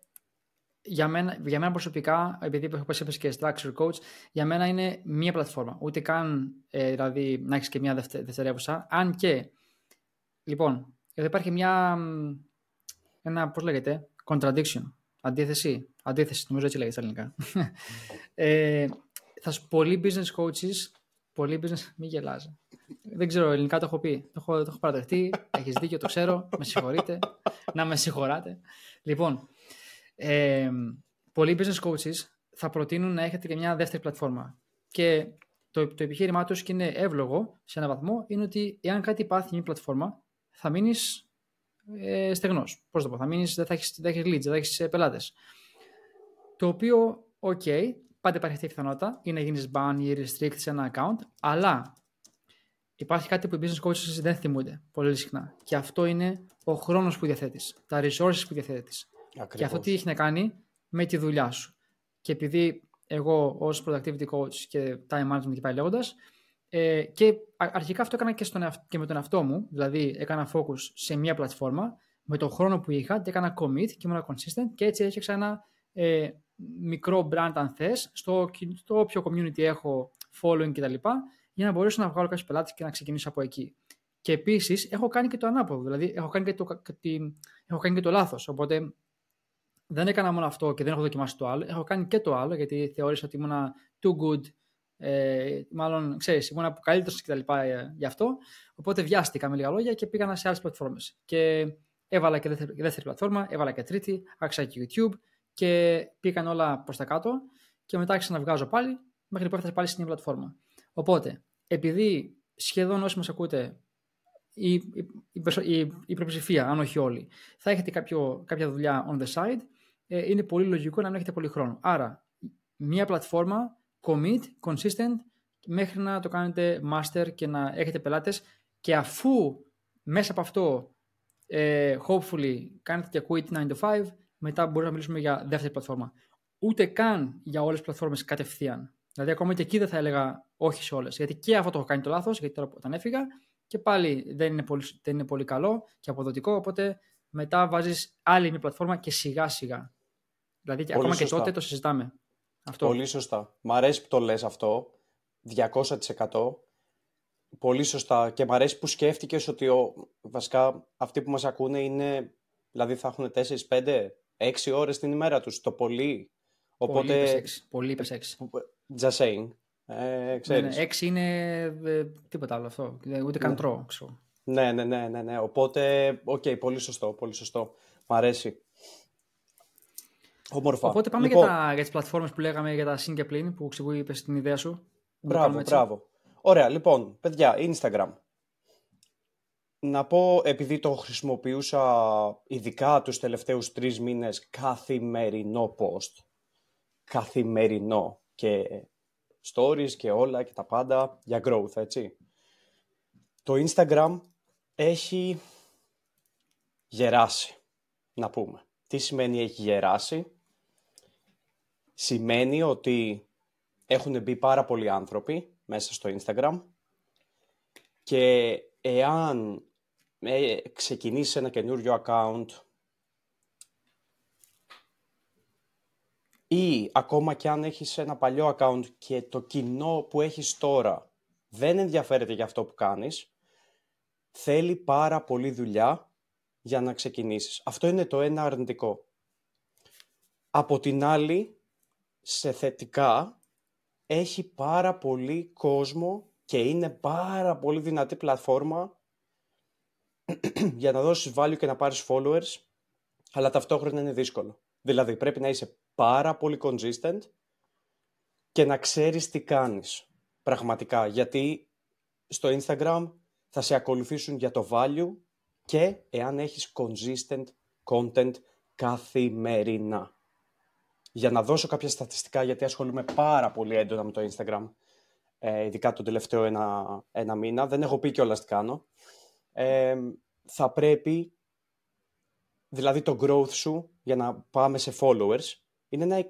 για μένα, για μένα προσωπικά, επειδή όπως είπες και structure coach, για μένα είναι μία πλατφόρμα. Ούτε καν ε, δηλαδή να έχεις και μία δευτε, δευτερεύουσα. Αν και, λοιπόν, εδώ υπάρχει μια, μ, ένα, πώς λέγεται, contradiction, αντίθεση, αντίθεση, νομίζω έτσι λέγεται στα ελληνικά. ε, θα σου πολλοί business coaches, πολλοί business, μη γελάς. Δεν ξέρω, ελληνικά το έχω πει. Το έχω, το έχω παραδεχτεί. Έχεις δίκιο, το ξέρω. Με συγχωρείτε. να με συγχωράτε. Λοιπόν, ε, πολλοί business coaches θα προτείνουν να έχετε και μια δεύτερη πλατφόρμα. Και το, το επιχείρημά τους και είναι εύλογο σε έναν βαθμό είναι ότι εάν κάτι πάθει μια πλατφόρμα, θα μείνεις ε, στεγνός. Πώς το πω, θα μείνεις, δεν θα έχει δεν θα έχεις leads, δεν θα έχεις πελάτες. Το οποίο, οκ, πάντα υπάρχει αυτή η πιθανότητα ή να γίνεις ban ή restrict σε ένα account, αλλά υπάρχει κάτι που οι business coaches δεν θυμούνται πολύ συχνά. Και αυτό είναι ο χρόνος που διαθέτεις, τα resources που διαθέτεις. Ακριβώς. Και αυτό τι έχει να κάνει με τη δουλειά σου. Και επειδή εγώ ως productivity coach και time management και πάει λέγοντας, ε, και α- αρχικά αυτό έκανα και, στον, εαυτ- και με τον εαυτό μου, δηλαδή έκανα focus σε μία πλατφόρμα, με τον χρόνο που είχα, και έκανα commit και ήμουν consistent και έτσι έφτιαξα ένα ε, μικρό brand αν θες, στο, κι- στο όποιο community έχω following κτλ. για να μπορέσω να βγάλω κάποιους πελάτες και να ξεκινήσω από εκεί. Και επίσης έχω κάνει και το ανάποδο, δηλαδή έχω κάνει και το, κα- τη- έχω κάνει και το λάθος. Οπότε δεν έκανα μόνο αυτό και δεν έχω δοκιμάσει το άλλο. Έχω κάνει και το άλλο γιατί θεώρησα ότι ήμουν too good Ε, μάλλον, ξέρεις, ήμουν από καλύτερος και τα λοιπά ε, γι' αυτό. Οπότε βιάστηκα με λίγα λόγια και πήγα σε άλλες πλατφόρμες. Και έβαλα και δεύτερη, δεύτερη πλατφόρμα, έβαλα και τρίτη, άρχισα και YouTube και πήγαν όλα προς τα κάτω και μετά άρχισα να βγάζω πάλι μέχρι που έφτασα πάλι στην πλατφόρμα. Οπότε, επειδή σχεδόν όσοι μας ακούτε η, η, η, η πλειοψηφία, αν όχι όλοι, θα έχετε κάποιο, κάποια δουλειά on the side, ε, είναι πολύ λογικό να μην έχετε πολύ χρόνο. Άρα, μία πλατφόρμα, commit, consistent, μέχρι να το κάνετε master και να έχετε πελάτες και αφού μέσα από αυτό ε, hopefully κάνετε και quit 9 to 5, μετά μπορούμε να μιλήσουμε για δεύτερη πλατφόρμα. Ούτε καν για όλες τις πλατφόρμες κατευθείαν. Δηλαδή, ακόμα και εκεί δεν θα έλεγα όχι σε όλες. Γιατί και αυτό το έχω κάνει το λάθος, γιατί τώρα όταν έφυγα και πάλι δεν είναι πολύ, δεν είναι πολύ καλό και αποδοτικό. Οπότε μετά βάζεις άλλη μια πλατφόρμα και σιγά σιγά. Δηλαδή, πολύ ακόμα σωστά. και τότε το συζητάμε. Αυτό. Πολύ σωστά. Μ' αρέσει που το λες αυτό. 200%. Πολύ σωστά. Και μ' αρέσει που σκέφτηκες ότι ο, βασικά αυτοί που μας ακούνε είναι, δηλαδή θα έχουν 4, 5, 6 ώρες την ημέρα τους, το πολύ. Οπότε... Πολύ είπες 6. Πολύ είπες 6. Just saying. Ε, ξέρεις. Ναι, ναι, 6 είναι ε, τίποτα άλλο αυτό. Ούτε καν ναι. τρώω. Ναι, ναι, ναι, ναι, ναι. Οπότε, οκ, okay, πολύ σωστό, πολύ σωστό. Μ' αρέσει. Όμορφα. Οπότε πάμε λοιπόν, για, τα, για τις πλατφόρμες που λέγαμε για τα Sync και που ξηγού είπες την ιδέα σου. Μπράβο, μπράβο. Ωραία, λοιπόν, παιδιά, Instagram. Να πω, επειδή το χρησιμοποιούσα ειδικά τους τελευταίους τρεις μήνες καθημερινό post, καθημερινό και stories και όλα και τα πάντα για growth, έτσι. Το Instagram έχει γεράσει, να πούμε. Τι σημαίνει έχει γεράσει; Σημαίνει ότι έχουν μπει πάρα πολλοί άνθρωποι μέσα στο Instagram και εάν ε, ξεκινήσει ένα καινούριο account ή ακόμα και αν έχεις ένα παλιό account και το κοινό που έχεις τώρα δεν ενδιαφέρεται για αυτό που κάνεις, θέλει πάρα πολύ δουλειά για να ξεκινήσεις. Αυτό είναι το ένα αρνητικό. Από την άλλη, σε θετικά, έχει πάρα πολύ κόσμο και είναι πάρα πολύ δυνατή πλατφόρμα για να δώσεις value και να πάρεις followers, αλλά ταυτόχρονα είναι δύσκολο. Δηλαδή πρέπει να είσαι πάρα πολύ consistent και να ξέρεις τι κάνεις πραγματικά. Γιατί στο Instagram θα σε ακολουθήσουν για το value και εάν έχεις consistent content καθημερινά. Για να δώσω κάποια στατιστικά, γιατί ασχολούμαι πάρα πολύ έντονα με το Instagram, ε, ειδικά τον τελευταίο ένα, ένα μήνα, δεν έχω πει κιόλας τι κάνω, ε, θα πρέπει, δηλαδή το growth σου, για να πάμε σε followers, είναι ένα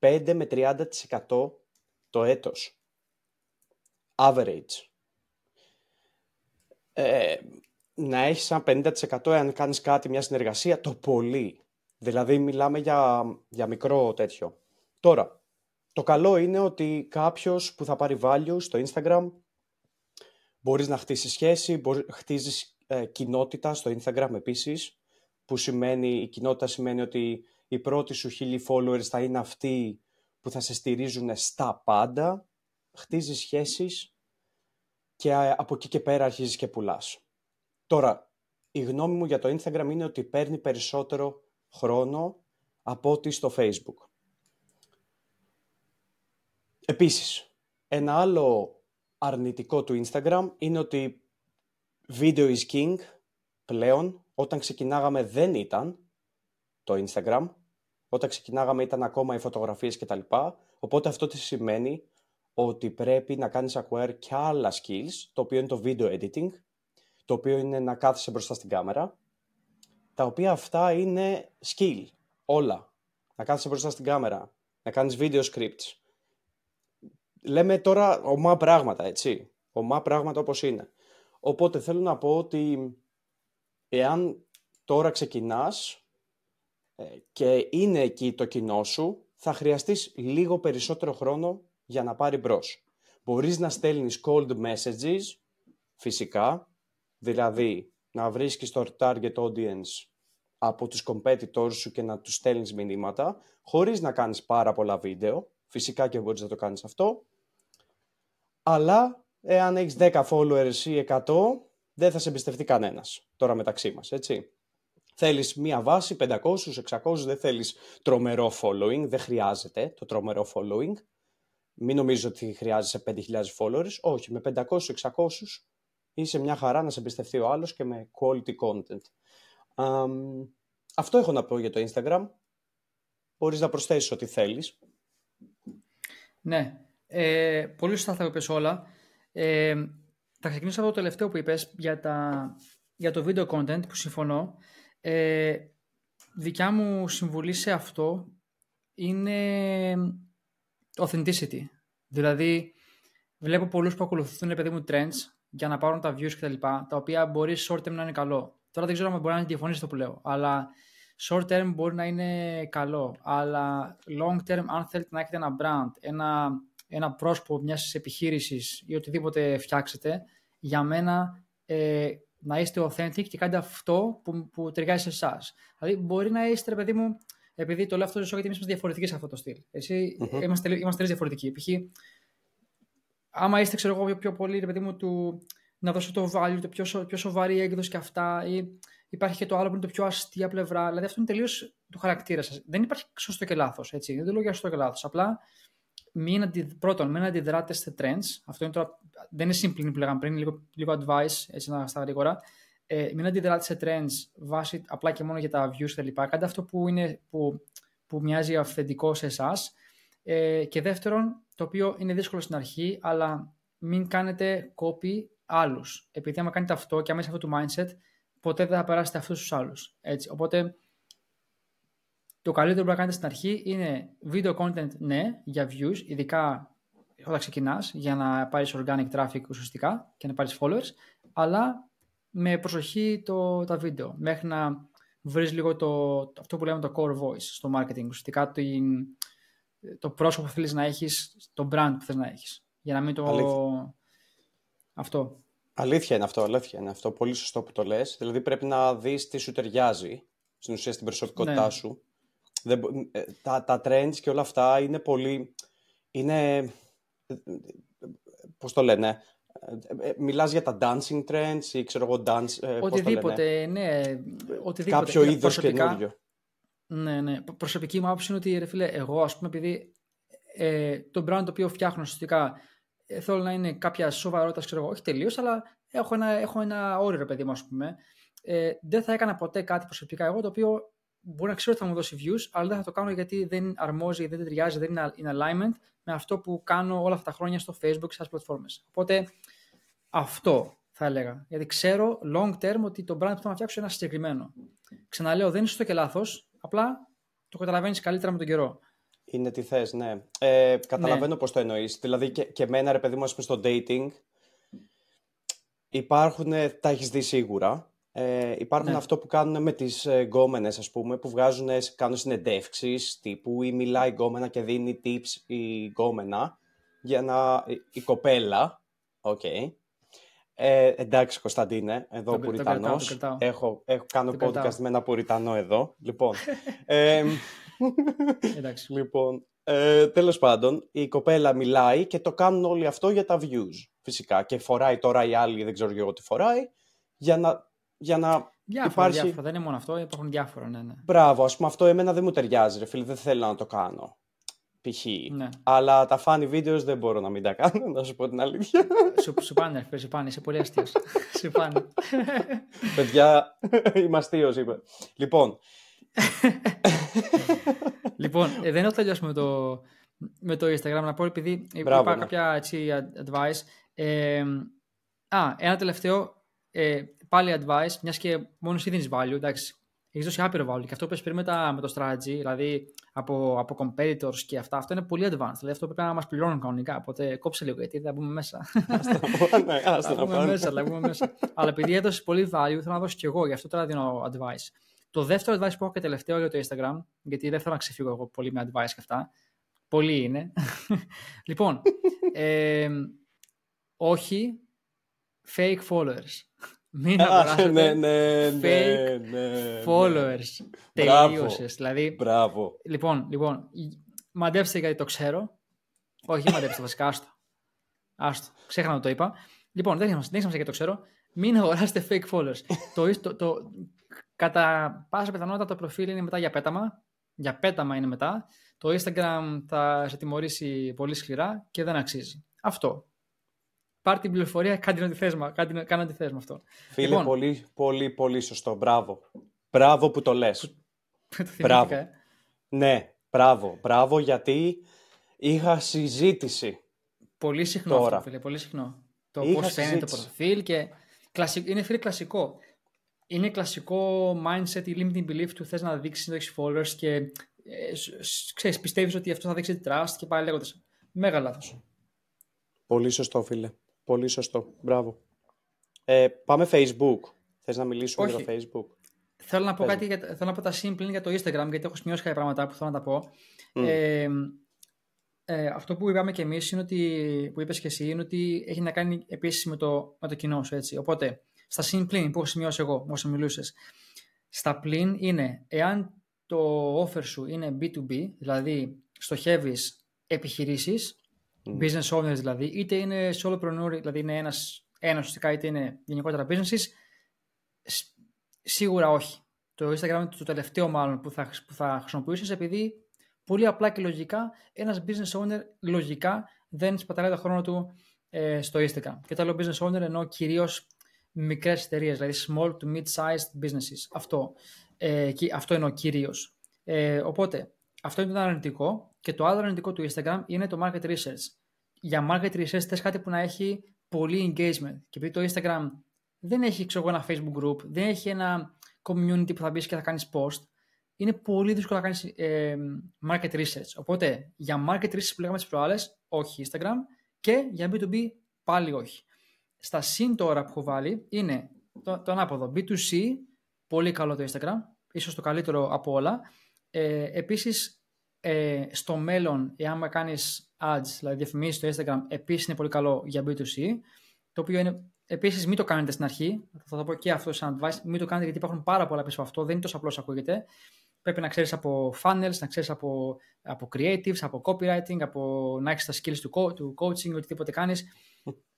25 με 30% το έτος. Average. Ε, να έχεις ένα 50% αν κάνεις κάτι, μια συνεργασία, το πολύ. Δηλαδή μιλάμε για, για μικρό τέτοιο. Τώρα, το καλό είναι ότι κάποιος που θα πάρει value στο Instagram μπορείς να χτίσεις σχέση, μπορείς, χτίζεις ε, κοινότητα στο Instagram επίσης, που σημαίνει, η κοινότητα σημαίνει ότι οι πρώτοι σου χίλιοι followers θα είναι αυτοί που θα σε στηρίζουν στα πάντα, χτίζεις σχέσεις και από εκεί και πέρα αρχίζεις και πουλάς. Τώρα, η γνώμη μου για το Instagram είναι ότι παίρνει περισσότερο χρόνο από ό,τι στο Facebook. Επίσης, ένα άλλο αρνητικό του Instagram είναι ότι video is king πλέον. Όταν ξεκινάγαμε δεν ήταν το Instagram. Όταν ξεκινάγαμε ήταν ακόμα οι φωτογραφίες κτλ. Οπότε αυτό τι σημαίνει; Ότι πρέπει να κάνεις acquire και άλλα skills, το οποίο είναι το video editing, το οποίο είναι να κάθεσαι μπροστά στην κάμερα, τα οποία αυτά είναι skill, όλα. Να κάθεσαι μπροστά στην κάμερα, να κάνεις video scripts. Λέμε τώρα ομά πράγματα, έτσι. Ομά πράγματα όπως είναι. Οπότε θέλω να πω ότι εάν τώρα ξεκινάς ε, και είναι εκεί το κοινό σου, θα χρειαστείς λίγο περισσότερο χρόνο για να πάρει μπρος. Μπορείς να στέλνεις cold messages, φυσικά, δηλαδή να βρίσκεις το target audience από τους competitors σου και να τους στέλνεις μηνύματα, χωρίς να κάνεις πάρα πολλά βίντεο, Φυσικά και μπορείς να το κάνεις αυτό. Αλλά εάν έχεις 10 followers ή 100, δεν θα σε εμπιστευτεί κανένας. Τώρα μεταξύ μας, έτσι. Θέλεις μία βάση, 500, 600, δεν θέλεις τρομερό following, δεν χρειάζεται το τρομερό following. Μην νομίζω ότι χρειάζεσαι 5.000 followers. Όχι, με 500-600 είσαι μια χαρά να σε εμπιστευτεί ο άλλος και με quality content. αυτό έχω να πω για το Instagram. Μπορείς να προσθέσεις ό,τι θέλεις. Ναι, ε, πολύ σωστά θα είπες όλα. Ε, θα ξεκινήσω από το τελευταίο που είπες για, τα, για το video content που συμφωνώ. Ε, δικιά μου συμβουλή σε αυτό είναι authenticity. Δηλαδή, βλέπω πολλούς που ακολουθούν παιδί μου trends για να πάρουν τα views κτλ. Τα, τα οποία μπορεί short term να είναι καλό. Τώρα δεν ξέρω αν μπορεί να είναι διαφωνήσει αυτό που λέω, αλλά short term μπορεί να είναι καλό. Αλλά long term, αν θέλετε να έχετε ένα brand, ένα, ένα πρόσωπο μιας επιχείρησης ή οτιδήποτε φτιάξετε, για μένα ε, να είστε authentic και κάντε αυτό που, που ταιριάζει σε εσάς. Δηλαδή, μπορεί να είστε, ρε παιδί μου, επειδή το λέω αυτό γιατί εμείς είμαστε διαφορετικοί σε αυτό το στυλ. Εσύ, mm-hmm. είμαστε, είμαστε διαφορετικοί. Π.χ. άμα είστε, ξέρω εγώ, πιο πολύ, ρε παιδί μου, του, να δώσω το value, το πιο, πιο σοβαρή έκδοση και αυτά, ή υπάρχει και το άλλο που είναι το πιο αστεία πλευρά. Δηλαδή, αυτό είναι τελείως το χαρακτήρα σας. Δεν υπάρχει σωστό και λάθος. Δεν το λέω για σωστό και λάθος. Απλά μην αντι... πρώτον, μην αντιδράτε σε trends. Αυτό είναι τώρα, δεν είναι simple που λέγαμε πριν, λίγο, λίγο advice, έτσι να στα γρήγορα. Ε, μην αντιδράτε σε trends βάσει απλά και μόνο για τα views κλπ. Κάντε αυτό που, είναι, που, που μοιάζει αυθεντικό σε εσάς. Ε, και δεύτερον, το οποίο είναι δύσκολο στην αρχή, αλλά μην κάνετε copy άλλους. Επειδή άμα κάνετε αυτό και αμέσω αυτό το mindset, ποτέ δεν θα περάσετε αυτούς τους άλλους. Οπότε, το καλύτερο που να κάνετε στην αρχή είναι video content, ναι, για views, ειδικά όταν ξεκινάς, για να πάρεις organic traffic ουσιαστικά και να πάρεις followers, αλλά με προσοχή το, τα βίντεο, μέχρι να βρεις λίγο το, αυτό που λέμε το core voice στο marketing, ουσιαστικά το, το πρόσωπο που θέλεις να έχεις, το brand που θες να έχεις, για να μην το... Αλήθεια. Αυτό. Αλήθεια είναι αυτό, αλήθεια είναι αυτό, πολύ σωστό που το λες, δηλαδή πρέπει να δεις τι σου ταιριάζει, στην ουσία στην προσωπικότητά ναι. σου. Δεν, ε, τα, τα trends και όλα αυτά είναι πολύ, είναι, ε, ε, πώς το λένε, ε, ε, μιλάς για τα dancing trends ή ξέρω εγώ dance... Ε, οτιδήποτε, ναι. Οτιδήποτε. Κάποιο είδος προσωπικά, καινούριο. Ναι, ναι. Προσωπική μου άποψη είναι ότι, ρε φίλε, εγώ, ας πούμε, επειδή ε, το brand το οποίο φτιάχνω ουσιαστικά ε, θέλω να είναι κάποια σοβαρότητας, ξέρω εγώ, όχι τελείως, αλλά έχω ένα, έχω ένα όριο, παιδί μου, ας πούμε. Ε, δεν θα έκανα ποτέ κάτι προσωπικά εγώ, το οποίο μπορεί να ξέρω ότι θα μου δώσει views, αλλά δεν θα το κάνω γιατί δεν αρμόζει, δεν ταιριάζει, δεν είναι in alignment με αυτό που κάνω όλα αυτά τα χρόνια στο Facebook και στις πλατφόρμες. Οπότε αυτό θα έλεγα. Γιατί ξέρω long term ότι το brand που θέλω να φτιάξω είναι ένα συγκεκριμένο. Ξαναλέω, δεν είναι σωστό και λάθος. Απλά το καταλαβαίνεις καλύτερα με τον καιρό. Είναι τι θες, ναι. Ε, καταλαβαίνω ναι. πώς το εννοείς. Δηλαδή και, και εμένα, ρε παιδί μου, ας πούμε στο dating. Υπάρχουν, τα έχεις δει σίγουρα. Ε, υπάρχουν ναι. αυτό που κάνουν με τις ε, γκόμενες, ας πούμε, που βγάζουν, κάνουν συνεντεύξεις τύπου ή μιλάει η γκόμενα και δίνει tips η γκόμενα για να... η κοπέλα, OK, okay, ε, εντάξει, Κωνσταντίνε, εδώ το, Πουριτανός. Έχω, έχω κάνω το podcast κρατάω. με ένα Πουριτανό εδώ. Λοιπόν. ε, εντάξει. λοιπόν ε, τέλος πάντων, η κοπέλα μιλάει και το κάνουν όλοι αυτό για τα views, φυσικά. Και φοράει τώρα η άλλη, δεν ξέρω εγώ τι φοράει, για να, για να διάφορα, υπάρχει... Διάφορα, δεν είναι μόνο αυτό, υπάρχουν διάφορα, ναι, ναι. Μπράβο, ας πούμε αυτό εμένα δεν μου ταιριάζει, ρε φίλε, δεν θέλω να το κάνω π.χ. Ναι. Αλλά τα funny videos δεν μπορώ να μην τα κάνω, να σου πω την αλήθεια. Σου, σου πάνε, σου πάνε, είσαι πολύ αστείος. σου πάνε. Παιδιά, είμαι αστείος, είπε. Λοιπόν. λοιπόν, ε, δεν έχω τελειώσει με το, με το Instagram. Να πω επειδή Μπράβο, είπα ναι. κάποια έτσι, advice. Ε, α, ένα τελευταίο. Ε, πάλι advice, μιας και μόνος εσύ δίνει value, εντάξει, έχεις δώσει άπειρο value. Και αυτό που πριν με, με το strategy, δηλαδή από, από competitors και αυτά, αυτό είναι πολύ advanced. Δηλαδή αυτό πρέπει να μας πληρώνουν κανονικά. Οπότε κόψε λίγο γιατί θα μπούμε μέσα. Θα μπούμε μέσα, θα μπούμε μέσα. Αλλά επειδή έδωσες πολύ value, θέλω να δώσω κι εγώ, γι' αυτό τώρα δίνω advice. Το δεύτερο advice που έχω και τελευταίο για το Instagram, γιατί δεν θέλω να ξεφύγω εγώ πολύ με advice και αυτά. Πολύ είναι. λοιπόν, ε, όχι fake followers. Μην αγοράσετε ναι, ναι, ναι, fake ναι, followers. Τελείωσες. Δηλαδή, Μπράβο. Λοιπόν, λοιπόν, μαντέψτε γιατί το ξέρω. Όχι, μαντέψτε βασικά, άστο. Άστο. Ξέχανα να το είπα. Λοιπόν, δεν έχει σημασία και το ξέρω. Μην αγοράσετε fake followers. το, το, το, κατά πάσα πιθανότητα το προφίλ είναι μετά για πέταμα. Για πέταμα είναι μετά. Το Instagram θα σε τιμωρήσει πολύ σκληρά και δεν αξίζει. Αυτό. Πάρ την πληροφορία, κάντε ό,τι θες, κάνε ό,τι θες με αυτό. Φίλε, λοιπόν, πολύ, πολύ, πολύ σωστό. Μπράβο. Μπράβο που το λες. μπράβο. Ε. Ναι, μπράβο. Μπράβο γιατί είχα συζήτηση. Πολύ συχνό τώρα. αυτό, φίλε, πολύ συχνό. Το πώς φαίνεται το προφίλ και είναι φίλε κλασικό. Είναι κλασικό mindset η limiting belief του θες να δείξεις να έχεις followers και ε, ξέρεις, πιστεύεις ότι αυτό θα δείξει trust και πάλι λέγοντας. Μέγα λάθος. Πολύ σωστό φίλε. Πολύ σωστό. Μπράβο. Ε, πάμε Facebook. Θες να μιλήσουμε για το Facebook; Θέλω να πω κάτι, για, θέλω να πω τα simple για το Instagram, γιατί έχω σημειώσει κάποια πράγματα που θέλω να τα πω. Ε, ε, αυτό που είπαμε και εμείς, είναι ότι, που είπες και εσύ, είναι ότι έχει να κάνει επίσης με το, με το κοινό σου, έτσι. Οπότε, στα συμπλήν που έχω σημειώσει εγώ, όσο μιλούσες, στα πλήν είναι, εάν το offer σου είναι B2B, δηλαδή στοχεύεις επιχειρήσεις, business owners δηλαδή, είτε είναι solopreneur, δηλαδή είναι ένας, ένας ουσιαστικά, είτε είναι γενικότερα businesses, σίγουρα όχι. Το Instagram είναι το τελευταίο μάλλον που θα, που θα χρησιμοποιήσεις επειδή πολύ απλά και λογικά ένας business owner λογικά δεν σπαταλάει το χρόνο του ε, στο Instagram. Και το λέω business owner εννοώ κυρίως μικρές εταιρείες, δηλαδή small to mid-sized businesses. Αυτό, ε, αυτό εννοώ κυρίως. Ε, οπότε, αυτό είναι το αρνητικό. Και το άλλο αρνητικό του Instagram είναι το market research. Για market research θες κάτι που να έχει πολύ engagement. Και επειδή το Instagram δεν έχει ξέρω, ένα Facebook group, δεν έχει ένα community που θα μπεις και θα κάνεις post, είναι πολύ δύσκολο να κάνεις ε, market research. Οπότε, για market research που λέγαμε τις προάλλες, όχι Instagram και για B2B πάλι όχι. Στα συν τώρα που έχω βάλει είναι το, το ανάποδο. B2C, πολύ καλό το Instagram, ίσως το καλύτερο από όλα. Ε, επίσης, ε, στο μέλλον, εάν κάνεις ads, δηλαδή διαφημίσεις στο Instagram, επίσης είναι πολύ καλό για B2C, το οποίο είναι Επίσης, μην το κάνετε στην αρχή. Θα το πω και αυτό σαν advice. Μην το κάνετε γιατί υπάρχουν πάρα πολλά πίσω από αυτό. Δεν είναι τόσο απλώς ακούγεται. Πρέπει να ξέρεις από funnels, να ξέρεις από, από creatives, από copywriting, από να έχεις τα skills του, του coaching, οτιδήποτε κάνεις.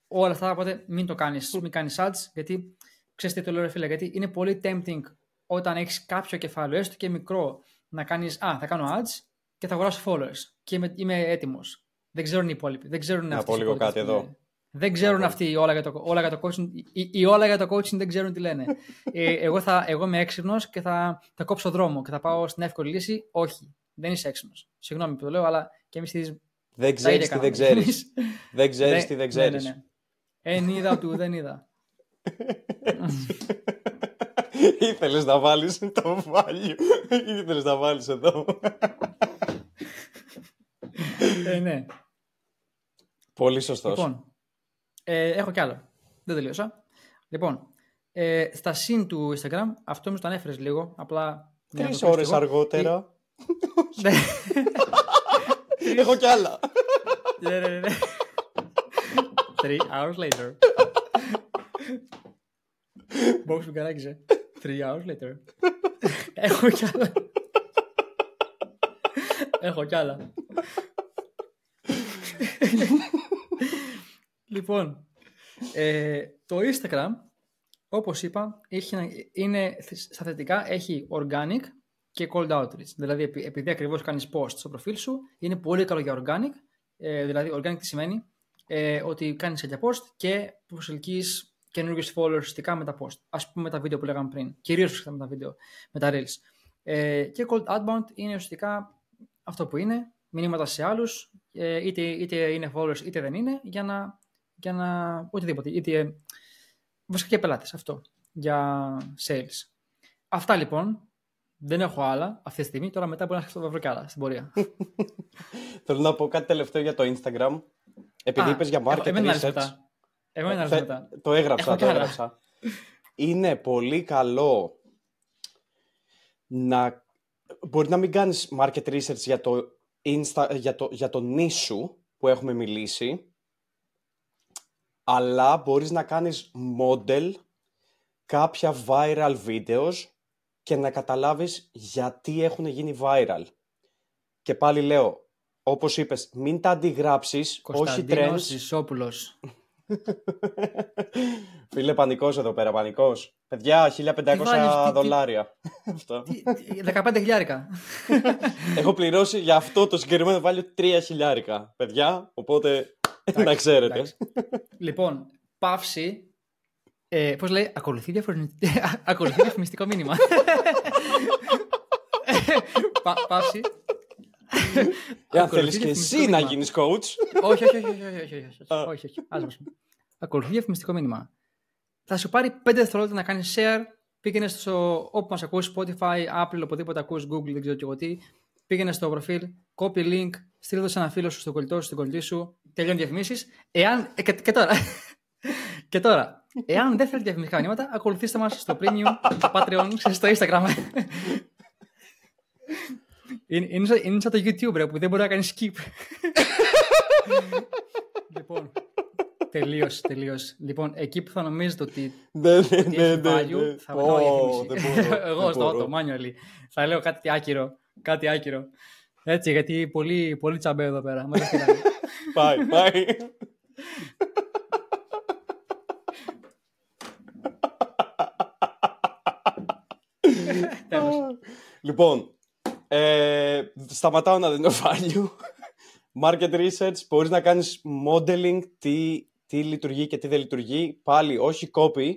Όλα αυτά, οπότε μην το κάνεις. Μην κάνεις ads, γιατί ξέρεις τι το λέω, φίλε, γιατί είναι πολύ tempting όταν έχεις κάποιο κεφάλαιο, έστω και μικρό, να κάνεις Α, θα κάνω ads και θα αγοράσω followers. Και είμαι, είμαι έτοιμος. Δεν ξέρουν οι υπόλοιποι. Δεν ξέρουν να πω λίγο κάτι εδώ. Δεν ξέρουν αυτοί όλα για το, όλα για το coaching. Οι, οι όλα για το coaching δεν ξέρουν τι λένε. ε, εγώ, θα, εγώ είμαι έξυπνος και θα, θα κόψω δρόμο και θα πάω στην εύκολη λύση. Όχι, δεν είσαι έξυπνος. Συγγνώμη που το λέω, αλλά και εμείς Δεν ξέρεις τι δεν ξέρεις. δεν ξέρεις τι δεν ξέρει. Ναι, ναι, ναι. Εν είδα του δεν είδα. Ήθελες να βάλεις το value. Ήθελες να βάλεις εδώ. ε, ναι. Πολύ σωστός. Λοιπόν, ε, έχω κι άλλο. Δεν τελείωσα. Λοιπόν, ε, στα συν του Instagram, αυτό μου το ανέφερες λίγο. Απλά. Τρεις ώρες αργότερα. Ναι. έχω κι άλλα. Ναι, ναι, ναι. Three hours later. Box μου καράκιζε. Three hours later. έχω κι άλλα. έχω κι άλλα. Λοιπόν, ε, το Instagram, όπως είπα, έχει, είναι στα θετικά, έχει organic και cold outreach. Δηλαδή, επειδή ακριβώς κάνεις post στο προφίλ σου, είναι πολύ καλό για organic. Ε, δηλαδή, organic τι σημαίνει, ε, ότι κάνεις τέτοια post και προσελκύεις καινούργιους followers ουσιαστικά με τα post. Ας πούμε τα βίντεο που λέγαμε πριν. Κυρίως με τα βίντεο, με τα reels. Ε, και cold outbound είναι ουσιαστικά αυτό που είναι, μηνύματα σε άλλους, ε, είτε, είτε είναι followers είτε δεν είναι, για να για να. οτιδήποτε. Είτε. Βασικά και πελάτες. Αυτό. Για sales. Αυτά λοιπόν. Δεν έχω άλλα αυτή τη στιγμή. Τώρα μετά μπορεί να σκεφτώ βρω κι άλλα στην πορεία. Θέλω να πω κάτι τελευταίο για το Instagram. Επειδή είπες για market εγώ, research. Εγώ ένα μετά. Το έγραψα, το έγραψα. Είναι πολύ καλό να... Μπορεί να μην κάνεις market research για το, Insta, για το, για το νήσου που έχουμε μιλήσει, αλλά μπορείς να κάνεις model κάποια viral videos και να καταλάβεις γιατί έχουν γίνει viral. Και πάλι λέω, όπως είπες, μην τα αντιγράψεις, όχι trends. Κωνσταντίνος Φίλε, πανικός εδώ πέρα, πανικός. Παιδιά, 1500 δολάρια. 15 χιλιάρικα. Έχω πληρώσει για αυτό το συγκεκριμένο βάλιο 3 χιλιάρικα. Παιδιά, οπότε να ξέρετε. Λοιπόν, παύση. Ε, πώς λέει, ακολουθεί, ακολουθεί διαφημιστικό μήνυμα. παύση. Εάν θέλεις και εσύ να γίνεις coach. όχι, όχι, όχι, όχι, όχι, όχι, όχι, Ακολουθεί διαφημιστικό μήνυμα. Θα σου πάρει 5 δευτερόλεπτα να κάνεις share. Πήγαινε στο όπου μας ακούσει, Spotify, Apple, οπουδήποτε ακούσει, Google, δεν ξέρω και εγώ τι. Πήγαινε στο προφίλ, copy link, στείλε το σε ένα φίλο σου, στον κολλητό σου, στην κολλητή σου. Τελειώνει διαφημίσεις. Εάν. Ε, και, και τώρα. και τώρα, εάν δεν θέλει διαφημιστικά μηνύματα, ακολουθήστε μας στο Premium, στο Patreon, στο Instagram. Είναι, είναι, σαν, είναι σαν το YouTube, ρε, που δεν μπορεί να κάνει skip. λοιπόν, τελείω, τελείω. Λοιπόν, εκεί που θα νομίζετε ότι ναι, ναι, ναι, ναι, value, θα βρω Εγώ στο το manually. Θα λέω κάτι άκυρο. Κάτι άκυρο. Έτσι, γιατί πολύ, πολύ τσαμπέ εδώ πέρα. Πάει, πάει. Λοιπόν, ε, σταματάω να δίνω value. Market research, μπορείς να κάνεις modeling, τι, τι λειτουργεί και τι δεν λειτουργεί. Πάλι όχι copy,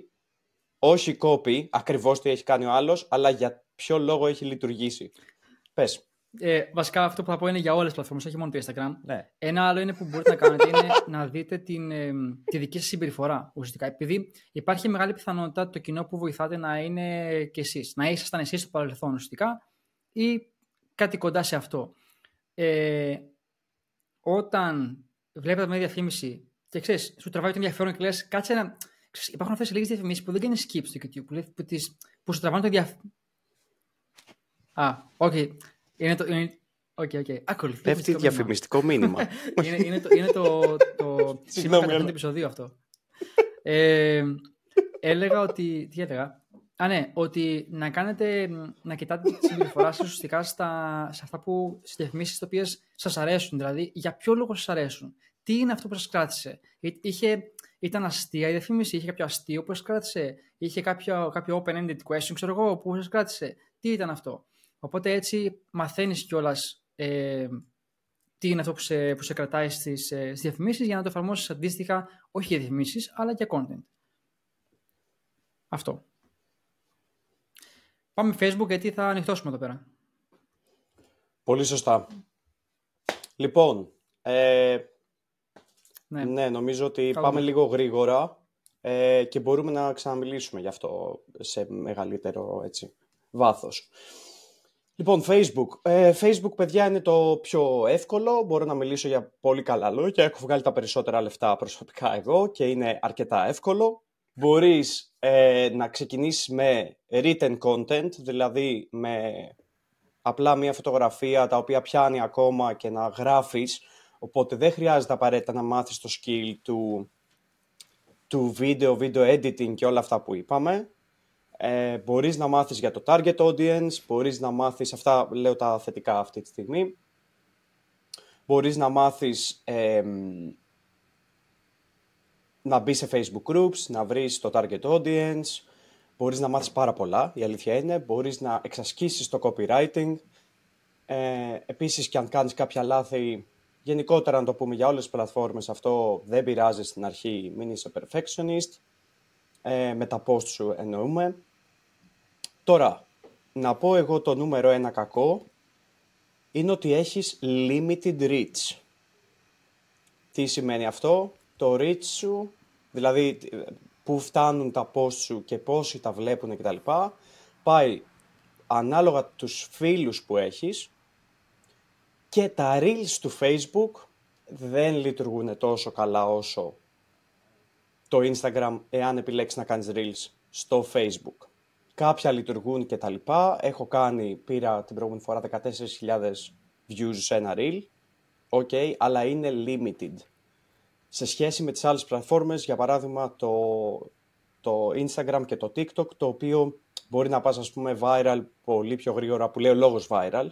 όχι copy, ακριβώς τι έχει κάνει ο άλλος, αλλά για ποιο λόγο έχει λειτουργήσει. Πες. Ε, βασικά αυτό που θα πω είναι για όλες τις πλατφόρμες, όχι μόνο το Instagram. Ναι. Ένα άλλο είναι που μπορείτε να κάνετε είναι να δείτε την, ε, τη δική σας συμπεριφορά ουσιαστικά. Επειδή υπάρχει μεγάλη πιθανότητα το κοινό που βοηθάτε να είναι και εσείς. Να ήσασταν εσείς στο παρελθόν ουσιαστικά ή κάτι κοντά σε αυτό. Ε, όταν βλέπετε μια διαφήμιση και ξέρεις, σου τραβάει το ενδιαφέρον και λες, κάτσε να. Ξέρεις, υπάρχουν αυτές οι λίγες διαφημίσεις που δεν κάνεις skip στο YouTube, που, που, τις, που σου τραβάνε το ενδιαφέρον. Α, OK. Okay. Είναι το. Είναι... Okay, okay. Ακολουθεί. Πέφτει διαφημιστικό μήνυμα. είναι, είναι, το, είναι το, το σήμα κατά το επεισόδιο αυτό. Ε, έλεγα ότι. Τι έλεγα. Α, ναι, ότι να κάνετε, να κοιτάτε τη συμπεριφορά σας ουσιαστικά στα, σε αυτά που στις διαφημίσεις τις οποίες σας αρέσουν. Δηλαδή, για ποιο λόγο σας αρέσουν. Τι είναι αυτό που σας κράτησε; Είχε, ήταν αστεία η διαφήμιση, είχε κάποιο αστείο που σας κράτησε, είχε κάποιο, κάποιο open-ended question, ξέρω εγώ, που σας κράτησε; Τι ήταν αυτό; Οπότε έτσι μαθαίνεις κιόλας ε, τι είναι αυτό που σε, που σε κρατάει στις ε, διαφημίσεις για να το εφαρμόσεις αντίστοιχα όχι για διαφημίσεις, αλλά και content. Αυτό. Πάμε Facebook γιατί θα ανοιχτώσουμε εδώ πέρα. Πολύ σωστά. Λοιπόν, ε, ναι. ναι. νομίζω ότι πάμε λίγο γρήγορα ε, και μπορούμε να ξαναμιλήσουμε γι' αυτό σε μεγαλύτερο έτσι, βάθος. Λοιπόν, Facebook. Ε, Facebook, παιδιά, είναι το πιο εύκολο. Μπορώ να μιλήσω για πολύ καλά λόγια. Έχω βγάλει τα περισσότερα λεφτά προσωπικά εγώ και είναι αρκετά εύκολο μπορείς ε, να ξεκινήσεις με written content, δηλαδή με απλά μια φωτογραφία τα οποία πιάνει ακόμα και να γράφεις, οπότε δεν χρειάζεται απαραίτητα να μάθεις το skill του, του video, video editing και όλα αυτά που είπαμε. Ε, μπορείς να μάθεις για το target audience, μπορείς να μάθεις, αυτά λέω τα θετικά αυτή τη στιγμή, μπορείς να μάθεις να μπει σε Facebook groups, να βρεις το target audience, μπορείς να μάθεις πάρα πολλά, η αλήθεια είναι, μπορείς να εξασκήσεις το copywriting, ε, επίσης και αν κάνεις κάποια λάθη, γενικότερα να το πούμε για όλες τις πλατφόρμες, αυτό δεν πειράζει. Στην αρχή, μην είσαι perfectionist, ε, με τα post σου εννοούμε. Τώρα, να πω εγώ το νούμερο ένα κακό, είναι ότι έχεις limited reach. Τι σημαίνει αυτό; Το reach σου δηλαδή που φτάνουν τα post σου και πόσοι τα βλέπουν κτλ. Πάει ανάλογα τους φίλους που έχεις και τα reels του facebook δεν λειτουργούν τόσο καλά όσο το Instagram εάν επιλέξεις να κάνεις reels στο facebook. Κάποια λειτουργούν και τα λοιπά. Έχω κάνει, πήρα την προηγούμενη φορά 14.000 views σε ένα reel. OK, okay, αλλά είναι limited σε σχέση με τις άλλες πλατφόρμες, για παράδειγμα το, το Instagram και το TikTok, το οποίο μπορεί να πας ας πούμε viral πολύ πιο γρήγορα, που λέει ο λόγος viral.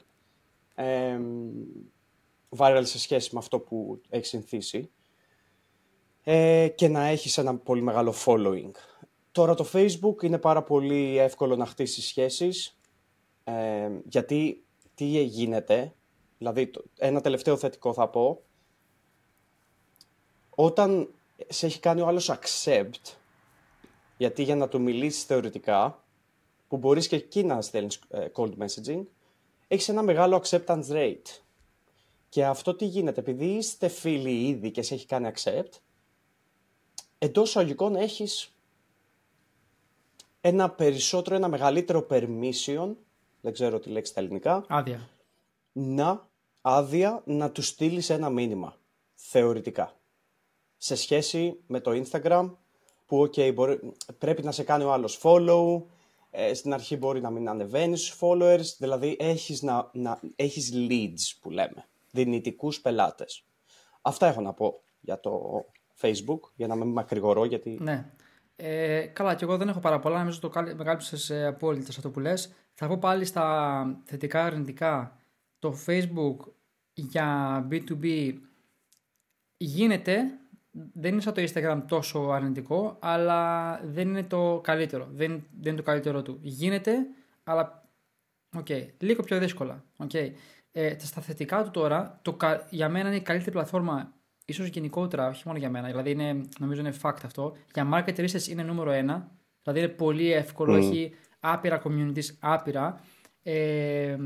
viral σε σχέση με αυτό που έχεις συνηθίσει ε, και να έχεις ένα πολύ μεγάλο following. Τώρα το Facebook είναι πάρα πολύ εύκολο να χτίσει σχέσεις ε, γιατί τι γίνεται, δηλαδή ένα τελευταίο θετικό θα πω, όταν σε έχει κάνει ο άλλος accept, γιατί για να του μιλήσεις θεωρητικά, που μπορείς και εκεί να στέλνεις ε, cold messaging, έχεις ένα μεγάλο acceptance rate. Και αυτό τι γίνεται, επειδή είστε φίλοι ήδη και σε έχει κάνει accept, εντός αγικών έχεις ένα περισσότερο, ένα μεγαλύτερο permission, δεν ξέρω τι λέξη στα ελληνικά. Άδεια. Να, άδεια να του στείλεις ένα μήνυμα, θεωρητικά. Σε σχέση με το Instagram, που okay, μπορεί, πρέπει να σε κάνει ο άλλος follow, ε, στην αρχή μπορεί να μην ανεβαίνεις στους followers, δηλαδή έχεις, να, να, έχεις leads που λέμε, δυνητικούς πελάτες. Αυτά έχω να πω για το Facebook, για να μην μακρηγορώ, γιατί... Ναι. Ε, καλά, και εγώ δεν έχω πάρα πολλά, νομίζω το με κάλυψες απόλυτα σε αυτό που λες. Θα πω πάλι στα θετικά αρνητικά. Το Facebook για B2B γίνεται, δεν είναι σαν το Instagram τόσο αρνητικό, αλλά δεν είναι το καλύτερο. Δεν, δεν είναι το καλύτερο του. Γίνεται, αλλά okay, λίγο πιο δύσκολα. Okay. Ε, στα θετικά του τώρα, το, για μένα είναι η καλύτερη πλατφόρμα, ίσως γενικότερα, όχι μόνο για μένα, δηλαδή είναι, νομίζω είναι fact αυτό. Για market research είναι νούμερο ένα, δηλαδή είναι πολύ εύκολο, έχει άπειρα communities, άπειρα. Ε,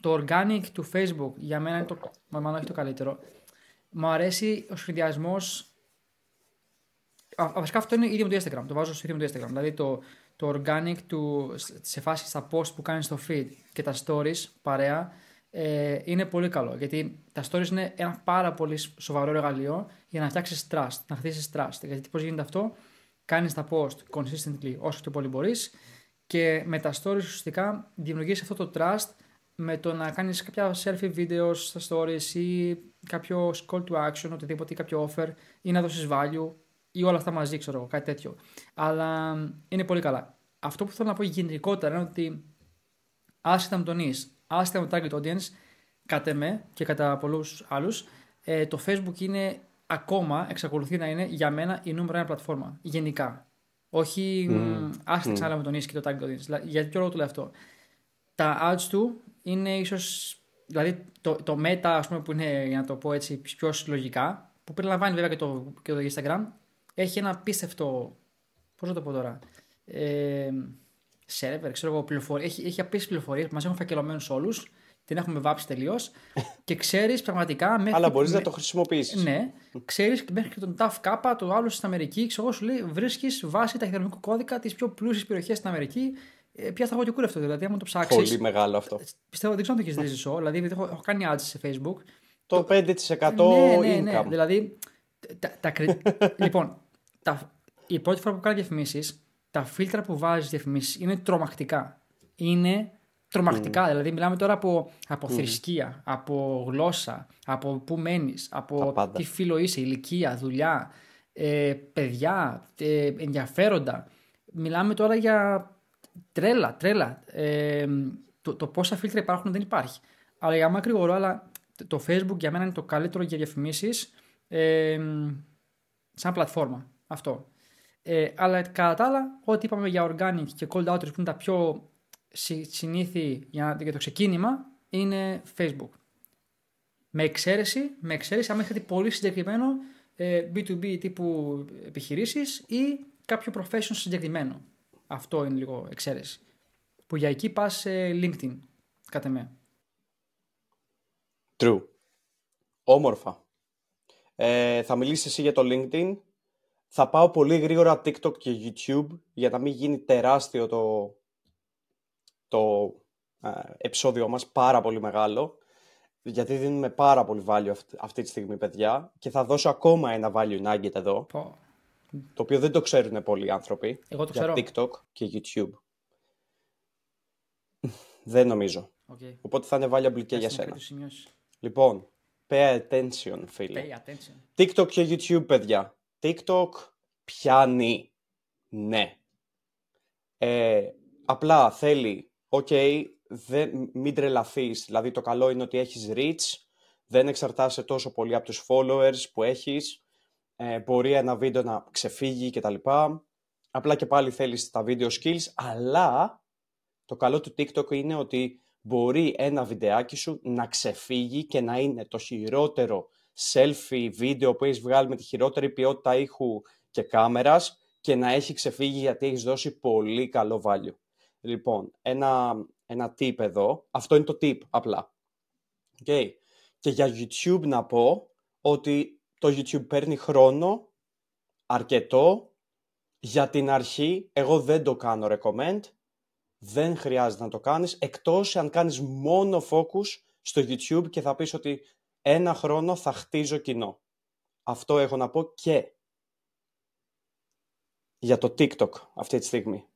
το organic του Facebook για μένα είναι το, μάλλον όχι το καλύτερο. Μου αρέσει ο σχεδιασμός. Βασικά αυτό είναι ίδιο με το Instagram. Το βάζω στο ίδιο με το Instagram. Δηλαδή το, το organic του, σε φάση στα post που κάνεις στο feed και τα stories παρέα ε, είναι πολύ καλό. Γιατί τα stories είναι ένα πάρα πολύ σοβαρό εργαλείο για να φτιάξεις trust, να χτίσεις trust. Γιατί πώς γίνεται αυτό, κάνεις τα post consistently όσο πιο πολύ μπορείς και με τα stories ουσιαστικά δημιουργείς αυτό το trust με το να κάνεις κάποια selfie videos στα stories ή κάποιο call to action, οτιδήποτε ή κάποιο offer ή να δώσεις value ή όλα αυτά μαζί, ξέρω εγώ, κάτι τέτοιο. Αλλά είναι πολύ καλά. Αυτό που θέλω να πω γενικότερα είναι ότι άσχετα με τον εις, άσχετα με το target audience, κατά με και κατά πολλούς άλλους, ε, το Facebook είναι ακόμα, εξακολουθεί να είναι για μένα η νούμερο ένα πλατφόρμα, γενικά. Όχι mm. άσχετα mm. με τον ίσκι το target audience. Για ποιο λόγο το λέω αυτό. Τα ads του είναι ίσως. Δηλαδή το, το meta, ας πούμε, που είναι, για να το πω έτσι, πιο συλλογικά, που περιλαμβάνει βέβαια και το, και το Instagram, έχει ένα απίστευτο. Πώς να το πω τώρα. Ε, server, ξέρω εγώ, πληροφορίε. Έχει, έχει απίστευτες πληροφορίες που μας έχουν φακελωμένους όλους την έχουμε βάψει τελείως και ξέρεις πραγματικά. Μέχρι Αλλά μπορείς να το χρησιμοποιήσεις. Ναι, ξέρεις μέχρι και τον TAF Kappa, το άλλο στην Αμερική, ξέρω σου λέει βρίσκεις βάση ταχυδρομικού κώδικα τι πιο πλούσιε περιοχέ στην Αμερική. Ε, ποια θα έχω αυτό, δηλαδή, άμα το ψάξει. Πολύ μεγάλο αυτό. Ε, πιστεύω δεν ξέρω αν το έχεις δει δηλαδή έχω, έχω κάνει ads σε Facebook. Το 5% ναι, ναι, ναι, income. Δηλαδή. Τα, τα, λοιπόν, τα, η πρώτη φορά που κάνω διαφημίσεις, τα φίλτρα που βάζεις διαφημίσεις είναι τρομακτικά. Είναι τρομακτικά. Mm. Δηλαδή, μιλάμε τώρα από, από mm. θρησκεία, από γλώσσα, από πού μένεις, από τι φίλο είσαι, ηλικία, δουλειά, ε, παιδιά, ε, ενδιαφέροντα. Μιλάμε τώρα για τρέλα, τρέλα. Ε, το, το πόσα φίλτρα υπάρχουν δεν υπάρχει. Αλλά για μακρηγορό, αλλά το Facebook για μένα είναι το καλύτερο για διαφημίσεις ε, σαν πλατφόρμα. Αυτό. Ε, αλλά κατά τα άλλα, ό,τι είπαμε για organic και cold outreach που είναι τα πιο συνήθι για, για το ξεκίνημα είναι Facebook. Με εξαίρεση, με εξαίρεση άμα έχετε πολύ συγκεκριμένο ε, B2B τύπου επιχειρήσεις ή κάποιο profession συγκεκριμένο. Αυτό είναι λίγο εξαίρεση. Που για εκεί πας σε LinkedIn, κατά με. True. Όμορφα. Ε, θα μιλήσεις εσύ για το LinkedIn. Θα πάω πολύ γρήγορα TikTok και YouTube για να μην γίνει τεράστιο το, το επεισόδιο μας πάρα πολύ μεγάλο γιατί δίνουμε πάρα πολύ value αυτή τη στιγμή παιδιά και θα δώσω ακόμα ένα value nugget εδώ το οποίο δεν το ξέρουν πολλοί άνθρωποι Εγώ το για TikTok και YouTube. δεν νομίζω. Okay. Οπότε θα είναι valuable και για σένα. Λοιπόν, pay attention φίλε. Pay attention. TikTok και YouTube παιδιά. TikTok πιάνει. Ναι. Ε, απλά θέλει OK, okay, μην τρελαθείς. Δηλαδή το καλό είναι ότι έχεις reach, δεν εξαρτάσαι τόσο πολύ από τους followers που έχεις, ε, μπορεί ένα βίντεο να ξεφύγει κτλ. Απλά και πάλι θέλεις τα video skills, αλλά το καλό του TikTok είναι ότι μπορεί ένα βιντεάκι σου να ξεφύγει και να είναι το χειρότερο selfie βίντεο που έχεις βγάλει με τη χειρότερη ποιότητα ήχου και κάμερας και να έχει ξεφύγει γιατί έχεις δώσει πολύ καλό value. Λοιπόν, ένα, ένα tip εδώ. Αυτό είναι το tip απλά. Okay. Και για YouTube να πω ότι το YouTube παίρνει χρόνο αρκετό για την αρχή. Εγώ δεν το κάνω recommend. Δεν χρειάζεται να το κάνεις, εκτός αν κάνεις μόνο focus στο YouTube και θα πεις ότι ένα χρόνο θα χτίζω κοινό. Αυτό έχω να πω και για το TikTok αυτή τη στιγμή.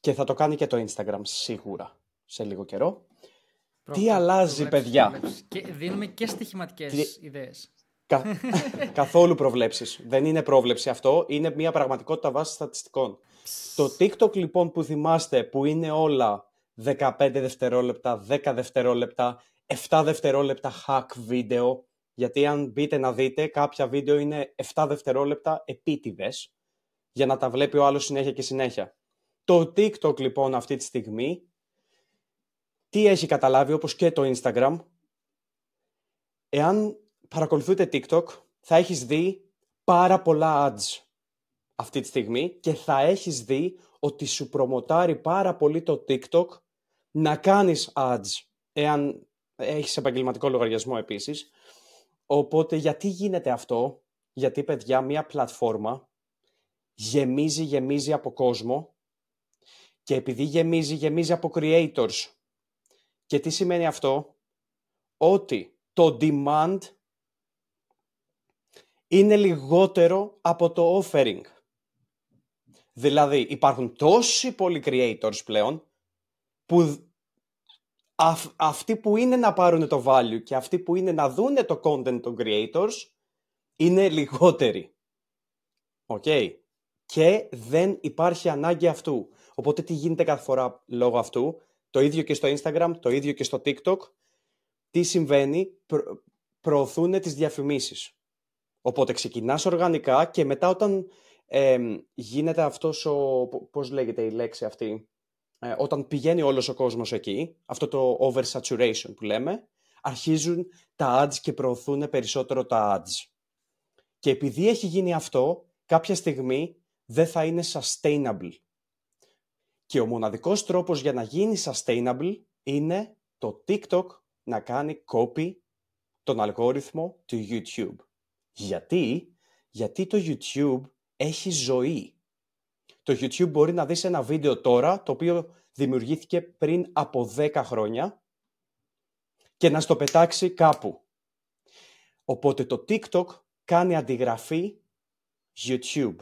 Και θα το κάνει και το Instagram σίγουρα σε λίγο καιρό. Τι αλλάζει, παιδιά; Και δίνουμε και στοιχηματικές Τι... ιδέες. Κα... Καθόλου προβλέψεις. Δεν είναι πρόβλεψη αυτό. Είναι μια πραγματικότητα βάση στατιστικών. Το TikTok λοιπόν που θυμάστε που είναι όλα 15 δευτερόλεπτα, 10 δευτερόλεπτα, 7 δευτερόλεπτα hack βίντεο, γιατί αν μπείτε να δείτε κάποια βίντεο είναι 7 δευτερόλεπτα επίτηδες για να τα βλέπει ο άλλος συνέχεια και συνέχεια. Το TikTok λοιπόν αυτή τη στιγμή τι έχει καταλάβει όπως και το Instagram εάν παρακολουθείτε TikTok θα έχεις δει πάρα πολλά ads αυτή τη στιγμή και θα έχεις δει ότι σου προμοτάρει πάρα πολύ το TikTok να κάνεις ads εάν έχεις επαγγελματικό λογαριασμό επίσης. Οπότε γιατί γίνεται αυτό, γιατί παιδιά μια πλατφόρμα γεμίζει, γεμίζει από κόσμο και επειδή γεμίζει, γεμίζει από creators. Και τι σημαίνει αυτό; Ότι το demand είναι λιγότερο από το offering. Δηλαδή υπάρχουν τόσοι πολλοί creators πλέον που αυτοί που είναι να πάρουν το value και αυτοί που είναι να δούνε το content των creators είναι λιγότεροι. Οκ. Και δεν υπάρχει ανάγκη αυτού. Οπότε τι γίνεται κάθε φορά λόγω αυτού; Το ίδιο και στο Instagram, το ίδιο και στο TikTok. Τι συμβαίνει, προ, προωθούν τις διαφημίσεις. Οπότε ξεκινάς οργανικά και μετά όταν γίνεται αυτός ο, πώς λέγεται η λέξη αυτή, ε, όταν πηγαίνει όλος ο κόσμος εκεί, αυτό το oversaturation που λέμε, αρχίζουν τα ads και προωθούν περισσότερο τα ads. Και επειδή έχει γίνει αυτό, κάποια στιγμή δεν θα είναι sustainable. Και ο μοναδικός τρόπος για να γίνει sustainable είναι το TikTok να κάνει copy τον αλγόριθμο του YouTube. Γιατί; Γιατί το YouTube έχει ζωή. Το YouTube μπορεί να δεις ένα βίντεο τώρα, το οποίο δημιουργήθηκε πριν από 10 χρόνια και να στο πετάξει κάπου. Οπότε το TikTok κάνει αντιγραφή YouTube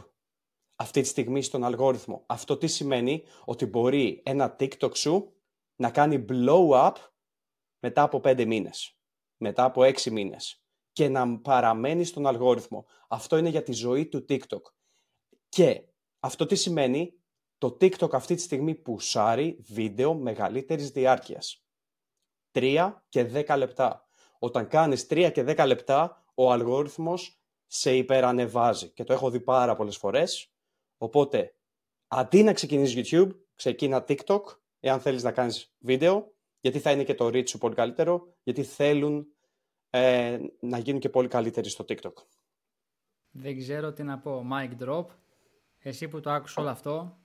αυτή τη στιγμή στον αλγόριθμο. Αυτό τι σημαίνει; Ότι μπορεί ένα TikTok σου να κάνει blow up μετά από 5 μήνες, μετά από 6 μήνες και να παραμένει στον αλγόριθμο. Αυτό είναι για τη ζωή του TikTok. Και αυτό τι σημαίνει, το TikTok αυτή τη στιγμή πουσάρει βίντεο μεγαλύτερης διάρκειας. 3 και 10 λεπτά. Όταν κάνεις 3 και 10 λεπτά, ο αλγόριθμος σε υπερανεβάζει. Και το έχω δει πάρα πολλές φορές. Οπότε, αντί να ξεκινήσεις YouTube, ξεκίνα TikTok, εάν θέλεις να κάνεις βίντεο, γιατί θα είναι και το reach σου πολύ καλύτερο, γιατί θέλουν ε, να γίνουν και πολύ καλύτεροι στο TikTok. Δεν ξέρω τι να πω. Mic drop. Εσύ που το άκουσες όλο αυτό,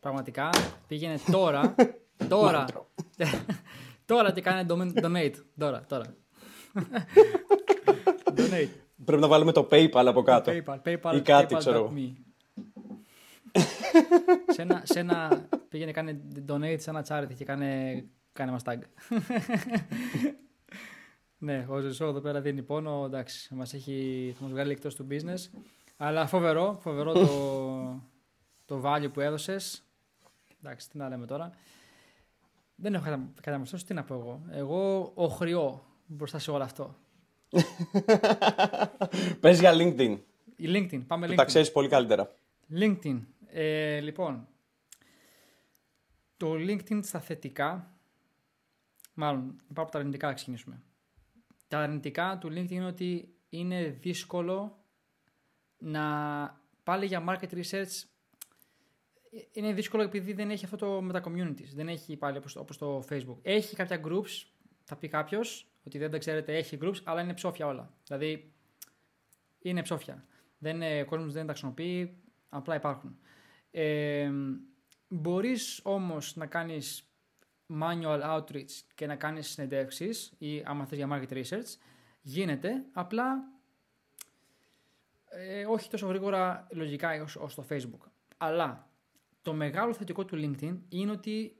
πραγματικά πήγαινε τώρα, τώρα, τώρα και κάνε donate, τώρα, τώρα. donate. Πρέπει να βάλουμε το PayPal από κάτω. PayPal, PayPal, ή κάτι, PayPal ξέρω. σε, ένα, σε ένα, πήγαινε κάνε donate σε ένα charity και κάνε, κάνε μας tag. Ναι, ο Ζεσό εδώ πέρα δίνει πόνο, εντάξει, μας έχει, θα μας βγάλει εκτός του business. Αλλά φοβερό, φοβερό το, το value που έδωσες. Εντάξει, τι να λέμε τώρα. Δεν έχω καταμορφώσει, τι να πω εγώ. Εγώ οχριώ μπροστά σε όλο αυτό. Πες για LinkedIn. Η LinkedIn, πάμε LinkedIn. Τα ξέρεις πολύ καλύτερα. LinkedIn. Ε, λοιπόν, το LinkedIn στα θετικά, μάλλον πάω από τα αρνητικά να ξεκινήσουμε. Τα αρνητικά του LinkedIn είναι ότι είναι δύσκολο να πάλι για market research είναι δύσκολο επειδή δεν έχει αυτό το με τα communities. Δεν έχει πάλι όπως, όπως το Facebook. Έχει κάποια groups, θα πει κάποιος ότι δεν τα ξέρετε, έχει groups, αλλά είναι ψόφια όλα. Δηλαδή είναι ψόφια. Δεν, ο κόσμος δεν τα χρησιμοποιεί, απλά υπάρχουν. Ε, μπορείς όμως να κάνεις manual outreach και να κάνεις συνεντεύξεις ή άμα θες για market research, γίνεται, απλά ε, όχι τόσο γρήγορα λογικά ως, ως το Facebook. Αλλά το μεγάλο θετικό του LinkedIn είναι ότι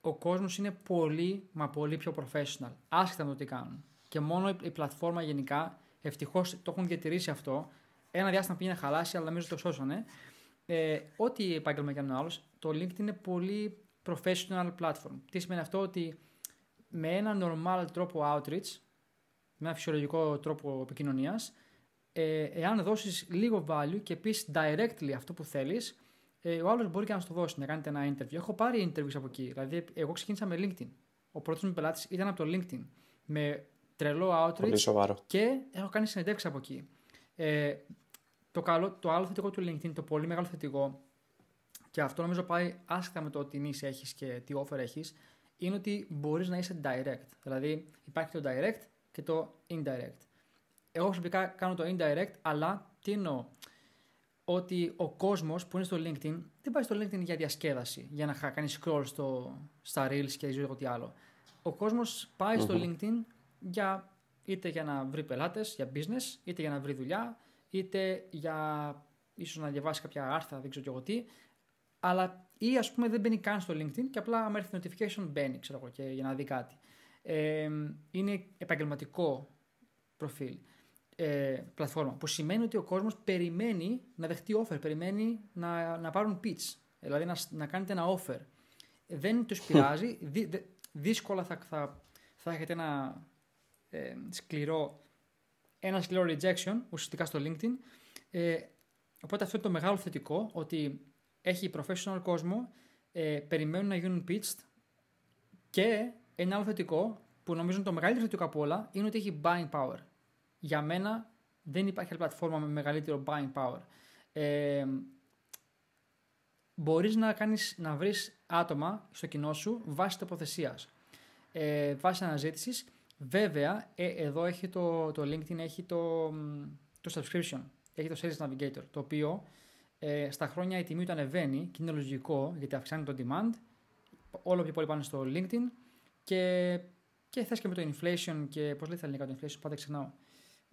ο κόσμος είναι πολύ μα πολύ πιο professional, άσχετα με το τι κάνουν. Και μόνο η πλατφόρμα γενικά, ευτυχώς το έχουν διατηρήσει αυτό, ένα διάστημα πήγε να χαλάσει, αλλά νομίζω το σώσανε. Ε, ό,τι επάγγελμα και αν άλλο, το LinkedIn είναι πολύ professional platform. Τι σημαίνει αυτό, ότι με ένα normal τρόπο outreach, με ένα φυσιολογικό τρόπο επικοινωνίας, ε, εάν δώσεις λίγο value και πεις directly αυτό που θέλεις, ε, ο άλλος μπορεί και να σου το δώσει, να κάνετε ένα interview. Έχω πάρει interviews από εκεί. Δηλαδή, εγώ ξεκίνησα με LinkedIn. Ο πρώτος μου πελάτης ήταν από το LinkedIn. Με τρελό outreach. Και έχω κάνει συνεντεύξεις από εκεί. Ε, το, καλό, το άλλο θετικό του LinkedIn, το πολύ μεγάλο θετικό, και αυτό νομίζω πάει άσχετα με το τι νήση έχεις και τι offer έχεις, είναι ότι μπορείς να είσαι direct. Δηλαδή, υπάρχει το direct και το indirect. Εγώ προσωπικά κάνω το indirect, αλλά τι εννοώ; Ότι ο κόσμος που είναι στο LinkedIn δεν πάει στο LinkedIn για διασκέδαση, για να κάνει scroll στο, στα reels και δεν ξέρω τι άλλο. Ο κόσμος στο LinkedIn για, είτε για να βρει πελάτες, για business, είτε για να βρει δουλειά, είτε για ίσως να διαβάσει κάποια άρθρα, δεν ξέρω και εγώ τι. Αλλά ή ας πούμε δεν μπαίνει καν στο LinkedIn και απλά άμα έρθει notification μπαίνει, ξέρω εγώ, και, για να δει κάτι. Ε, είναι επαγγελματικό προφίλ ε, πλατφόρμα. Που σημαίνει ότι ο κόσμος περιμένει να δεχτεί offer, περιμένει να, να πάρουν pitch. Δηλαδή να, να κάνετε ένα offer. Δεν τους πειράζει. Δι, δύσκολα θα, θα, θα έχετε ένα ε, σκληρό, ένα σκληρό rejection ουσιαστικά στο LinkedIn. Ε, οπότε αυτό είναι το μεγάλο θετικό ότι έχει professional κόσμο, ε, περιμένουν να γίνουν pitched και ένα άλλο θετικό που νομίζω είναι το μεγαλύτερο θετικό από όλα είναι ότι έχει buying power για μένα δεν υπάρχει άλλη πλατφόρμα με μεγαλύτερο buying power. Ε, μπορείς να, κάνεις, να βρεις άτομα στο κοινό σου βάσει τοποθεσίας, ε, βάσει αναζήτησης. Βέβαια, ε, εδώ έχει το, το LinkedIn έχει το, το subscription, έχει το Sales Navigator, το οποίο ε, στα χρόνια η τιμή του ανεβαίνει και είναι λογικό γιατί αυξάνει το demand, όλο πιο πολύ πάνε στο LinkedIn και, και θες και με το inflation και πώς λέει τα ελληνικά το inflation, πάντα ξεχνάω.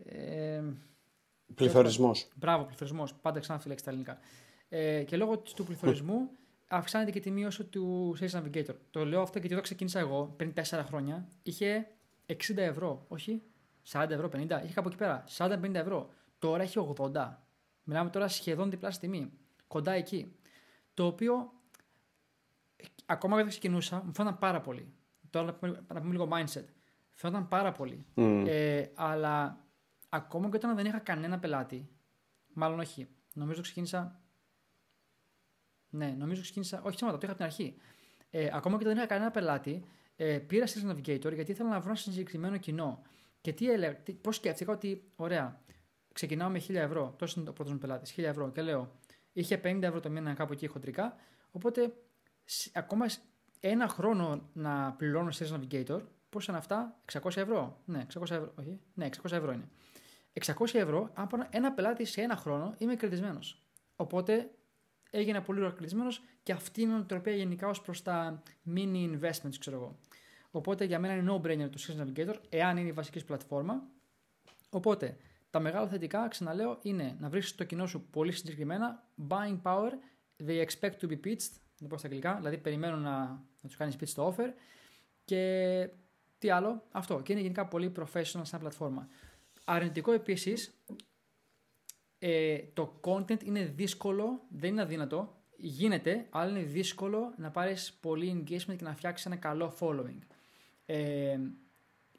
Ε, πληθωρισμός. Μπράβο, πληθωρισμός. Πάντα ξανά αυτή λέξη στα ελληνικά. Ε, και λόγω του πληθωρισμού αυξάνεται και η τιμή όσο του Sales Navigator. Το λέω αυτό γιατί εδώ ξεκίνησα εγώ πριν 4 χρόνια. Είχε 60 ευρώ, όχι 40 ευρώ, 50. Είχε κάπου εκεί πέρα. 40-50 ευρώ. Τώρα έχει 80. Μιλάμε τώρα σχεδόν διπλάσια τιμή. Κοντά εκεί. Το οποίο ακόμα όταν ξεκινούσα μου φαίνονταν πάρα πολύ. Τώρα να πούμε, να πούμε λίγο mindset. Φαίνονταν πάρα πολύ. Mm. Ε, αλλά ακόμα και όταν δεν είχα κανένα πελάτη, μάλλον όχι, νομίζω ξεκίνησα. Ναι, νομίζω ξεκίνησα. Όχι, ψέματα, το είχα από την αρχή. Ε, ακόμα και όταν δεν είχα κανένα πελάτη, ε, πήρα Sales Navigator γιατί ήθελα να βρω ένα συγκεκριμένο κοινό. Και τι έλεγα, πώς σκέφτηκα ότι, ωραία, ξεκινάω με 1000 ευρώ, τόσο είναι ο πρώτος μου πελάτης, 1000 ευρώ και λέω, είχε 50 ευρώ το μήνα κάπου εκεί χοντρικά, οπότε ακόμα ένα χρόνο να πληρώνω Sales Navigator, πώς είναι αυτά, 600 ευρώ. Ναι, 600 ευρώ, όχι, ναι, 600 ευρώ είναι. 600 ευρώ, αν πάρω ένα πελάτη σε ένα χρόνο, είμαι κερδισμένο. Οπότε έγινε πολύ ωραία κερδισμένο και αυτή είναι η νοοτροπία γενικά ως προς τα mini investments, ξέρω εγώ. Οπότε για μένα είναι no-brainer το Sales Navigator, εάν είναι η βασική πλατφόρμα. Οπότε τα μεγάλα θετικά, ξαναλέω, είναι να βρει το κοινό σου πολύ συγκεκριμένα. Buying power, they expect to be pitched, να πω στα αγγλικά, δηλαδή περιμένουν να, να τους κάνεις pitch το offer. Και τι άλλο, αυτό. Και είναι γενικά πολύ professional σαν πλατφόρμα. Αρνητικό επίσης, ε, το content είναι δύσκολο, δεν είναι αδύνατο, γίνεται, αλλά είναι δύσκολο να πάρεις πολύ engagement και να φτιάξεις ένα καλό following. Ε,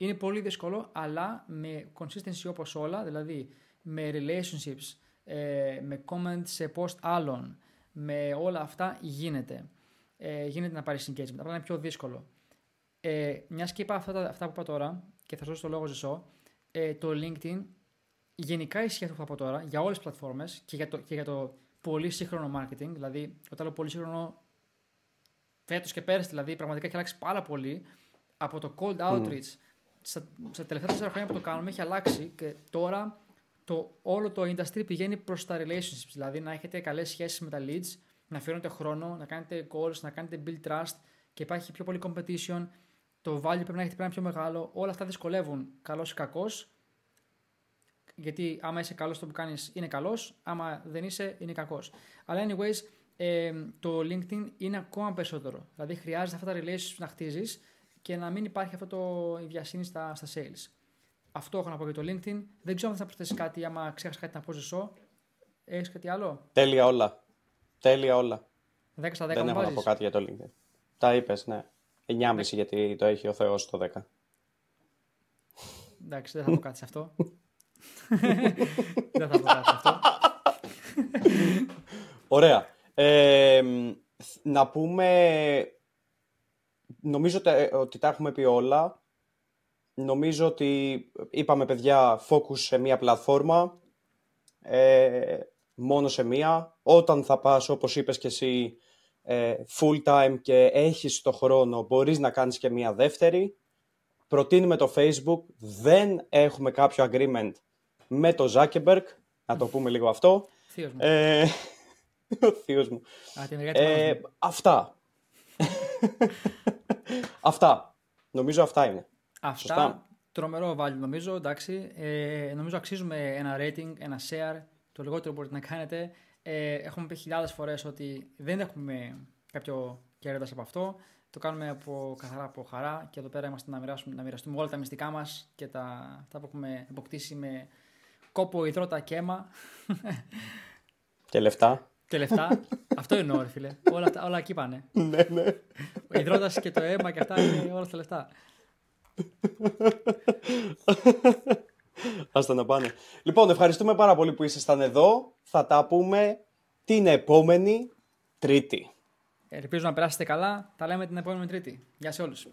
είναι πολύ δύσκολο, αλλά με consistency όπως όλα, δηλαδή με relationships, ε, με comments σε post άλλων, με όλα αυτά γίνεται. Ε, γίνεται να πάρεις engagement, απλά είναι πιο δύσκολο. Ε, Μιας και είπα αυτά, αυτά που είπα τώρα, και θα σου δώσω το λόγο ζεσό, ε, το LinkedIn γενικά ισχύει αυτό που θα πω τώρα για όλες τις πλατφόρμες και, για το, και για το πολύ σύγχρονο marketing. Δηλαδή, όταν λέω πολύ σύγχρονο, φέτος και πέρυσι δηλαδή, πραγματικά έχει αλλάξει πάρα πολύ από το cold outreach. Mm. Στα, στα τελευταία τέσσερα χρόνια που το κάνουμε έχει αλλάξει και τώρα το, όλο το industry πηγαίνει προς τα relationships. Δηλαδή, να έχετε καλές σχέσεις με τα leads, να αφιερώνετε χρόνο, να κάνετε calls, να κάνετε build trust και υπάρχει πιο πολύ competition. Το value πρέπει να έχετε πρέπει πιο μεγάλο. Όλα αυτά δυσκολεύουν καλός ή κακός γιατί άμα είσαι καλός στο που κάνεις, είναι καλός. Άμα δεν είσαι, είναι κακός. Αλλά, anyways, ε, το LinkedIn είναι ακόμα περισσότερο. Δηλαδή, χρειάζεται αυτά τα relationships να χτίζεις και να μην υπάρχει αυτό το η βιασύνη στα, στα sales. Αυτό έχω να πω για το LinkedIn. Δεν ξέρω αν θα προσθέσεις κάτι, άμα ξέχασα κάτι να πω ζεσό. Έχεις κάτι άλλο; Τέλεια όλα. Τέλεια όλα. 10 στα 10 Δεν έχω να πω κάτι για το LinkedIn. Τα είπες, ναι. 9,5 γιατί το έχει ο Θεός το 10. Εντάξει, δεν θα πω κάτι σε αυτό. Δεν θα πω κάτι αυτό. Ωραία. Ε, να πούμε... Νομίζω ότι τα έχουμε πει όλα. Νομίζω ότι είπαμε παιδιά focus σε μία πλατφόρμα. Ε, μόνο σε μία. Όταν θα πας όπως είπες και εσύ ε, full time και έχεις το χρόνο μπορείς να κάνεις και μία δεύτερη. Προτείνουμε το Facebook. Δεν έχουμε κάποιο agreement με το Ζάκεμπερκ, να το πούμε λίγο αυτό. Θείος μου. Ε, ο θείος μου. Α, την ε, αυτά. αυτά. Νομίζω αυτά είναι. Αυτά. Σωστά. Τρομερό value νομίζω, εντάξει. Ε, νομίζω αξίζουμε ένα rating, ένα share, το λιγότερο μπορείτε να κάνετε. Ε, έχουμε πει χιλιάδες φορές ότι δεν έχουμε κάποιο κέρδος από αυτό. Το κάνουμε από καθαρά από χαρά και εδώ πέρα είμαστε να, μοιράσουμε, να μοιραστούμε όλα τα μυστικά μας και τα, τα που έχουμε αποκτήσει με κόπο, υδρότα και αίμα. Και λεφτά. Και λεφτά. Αυτό εννοώ, ρε φίλε. Όλα, όλα εκεί πάνε. ναι, ναι. Ο υδρότας και το αίμα και αυτά είναι όλα στα λεφτά. Άστα να πάνε. Λοιπόν, ευχαριστούμε πάρα πολύ που ήσασταν εδώ. Θα τα πούμε την επόμενη Τρίτη. Ελπίζω να περάσετε καλά. Τα λέμε την επόμενη Τρίτη. Γεια σε όλους.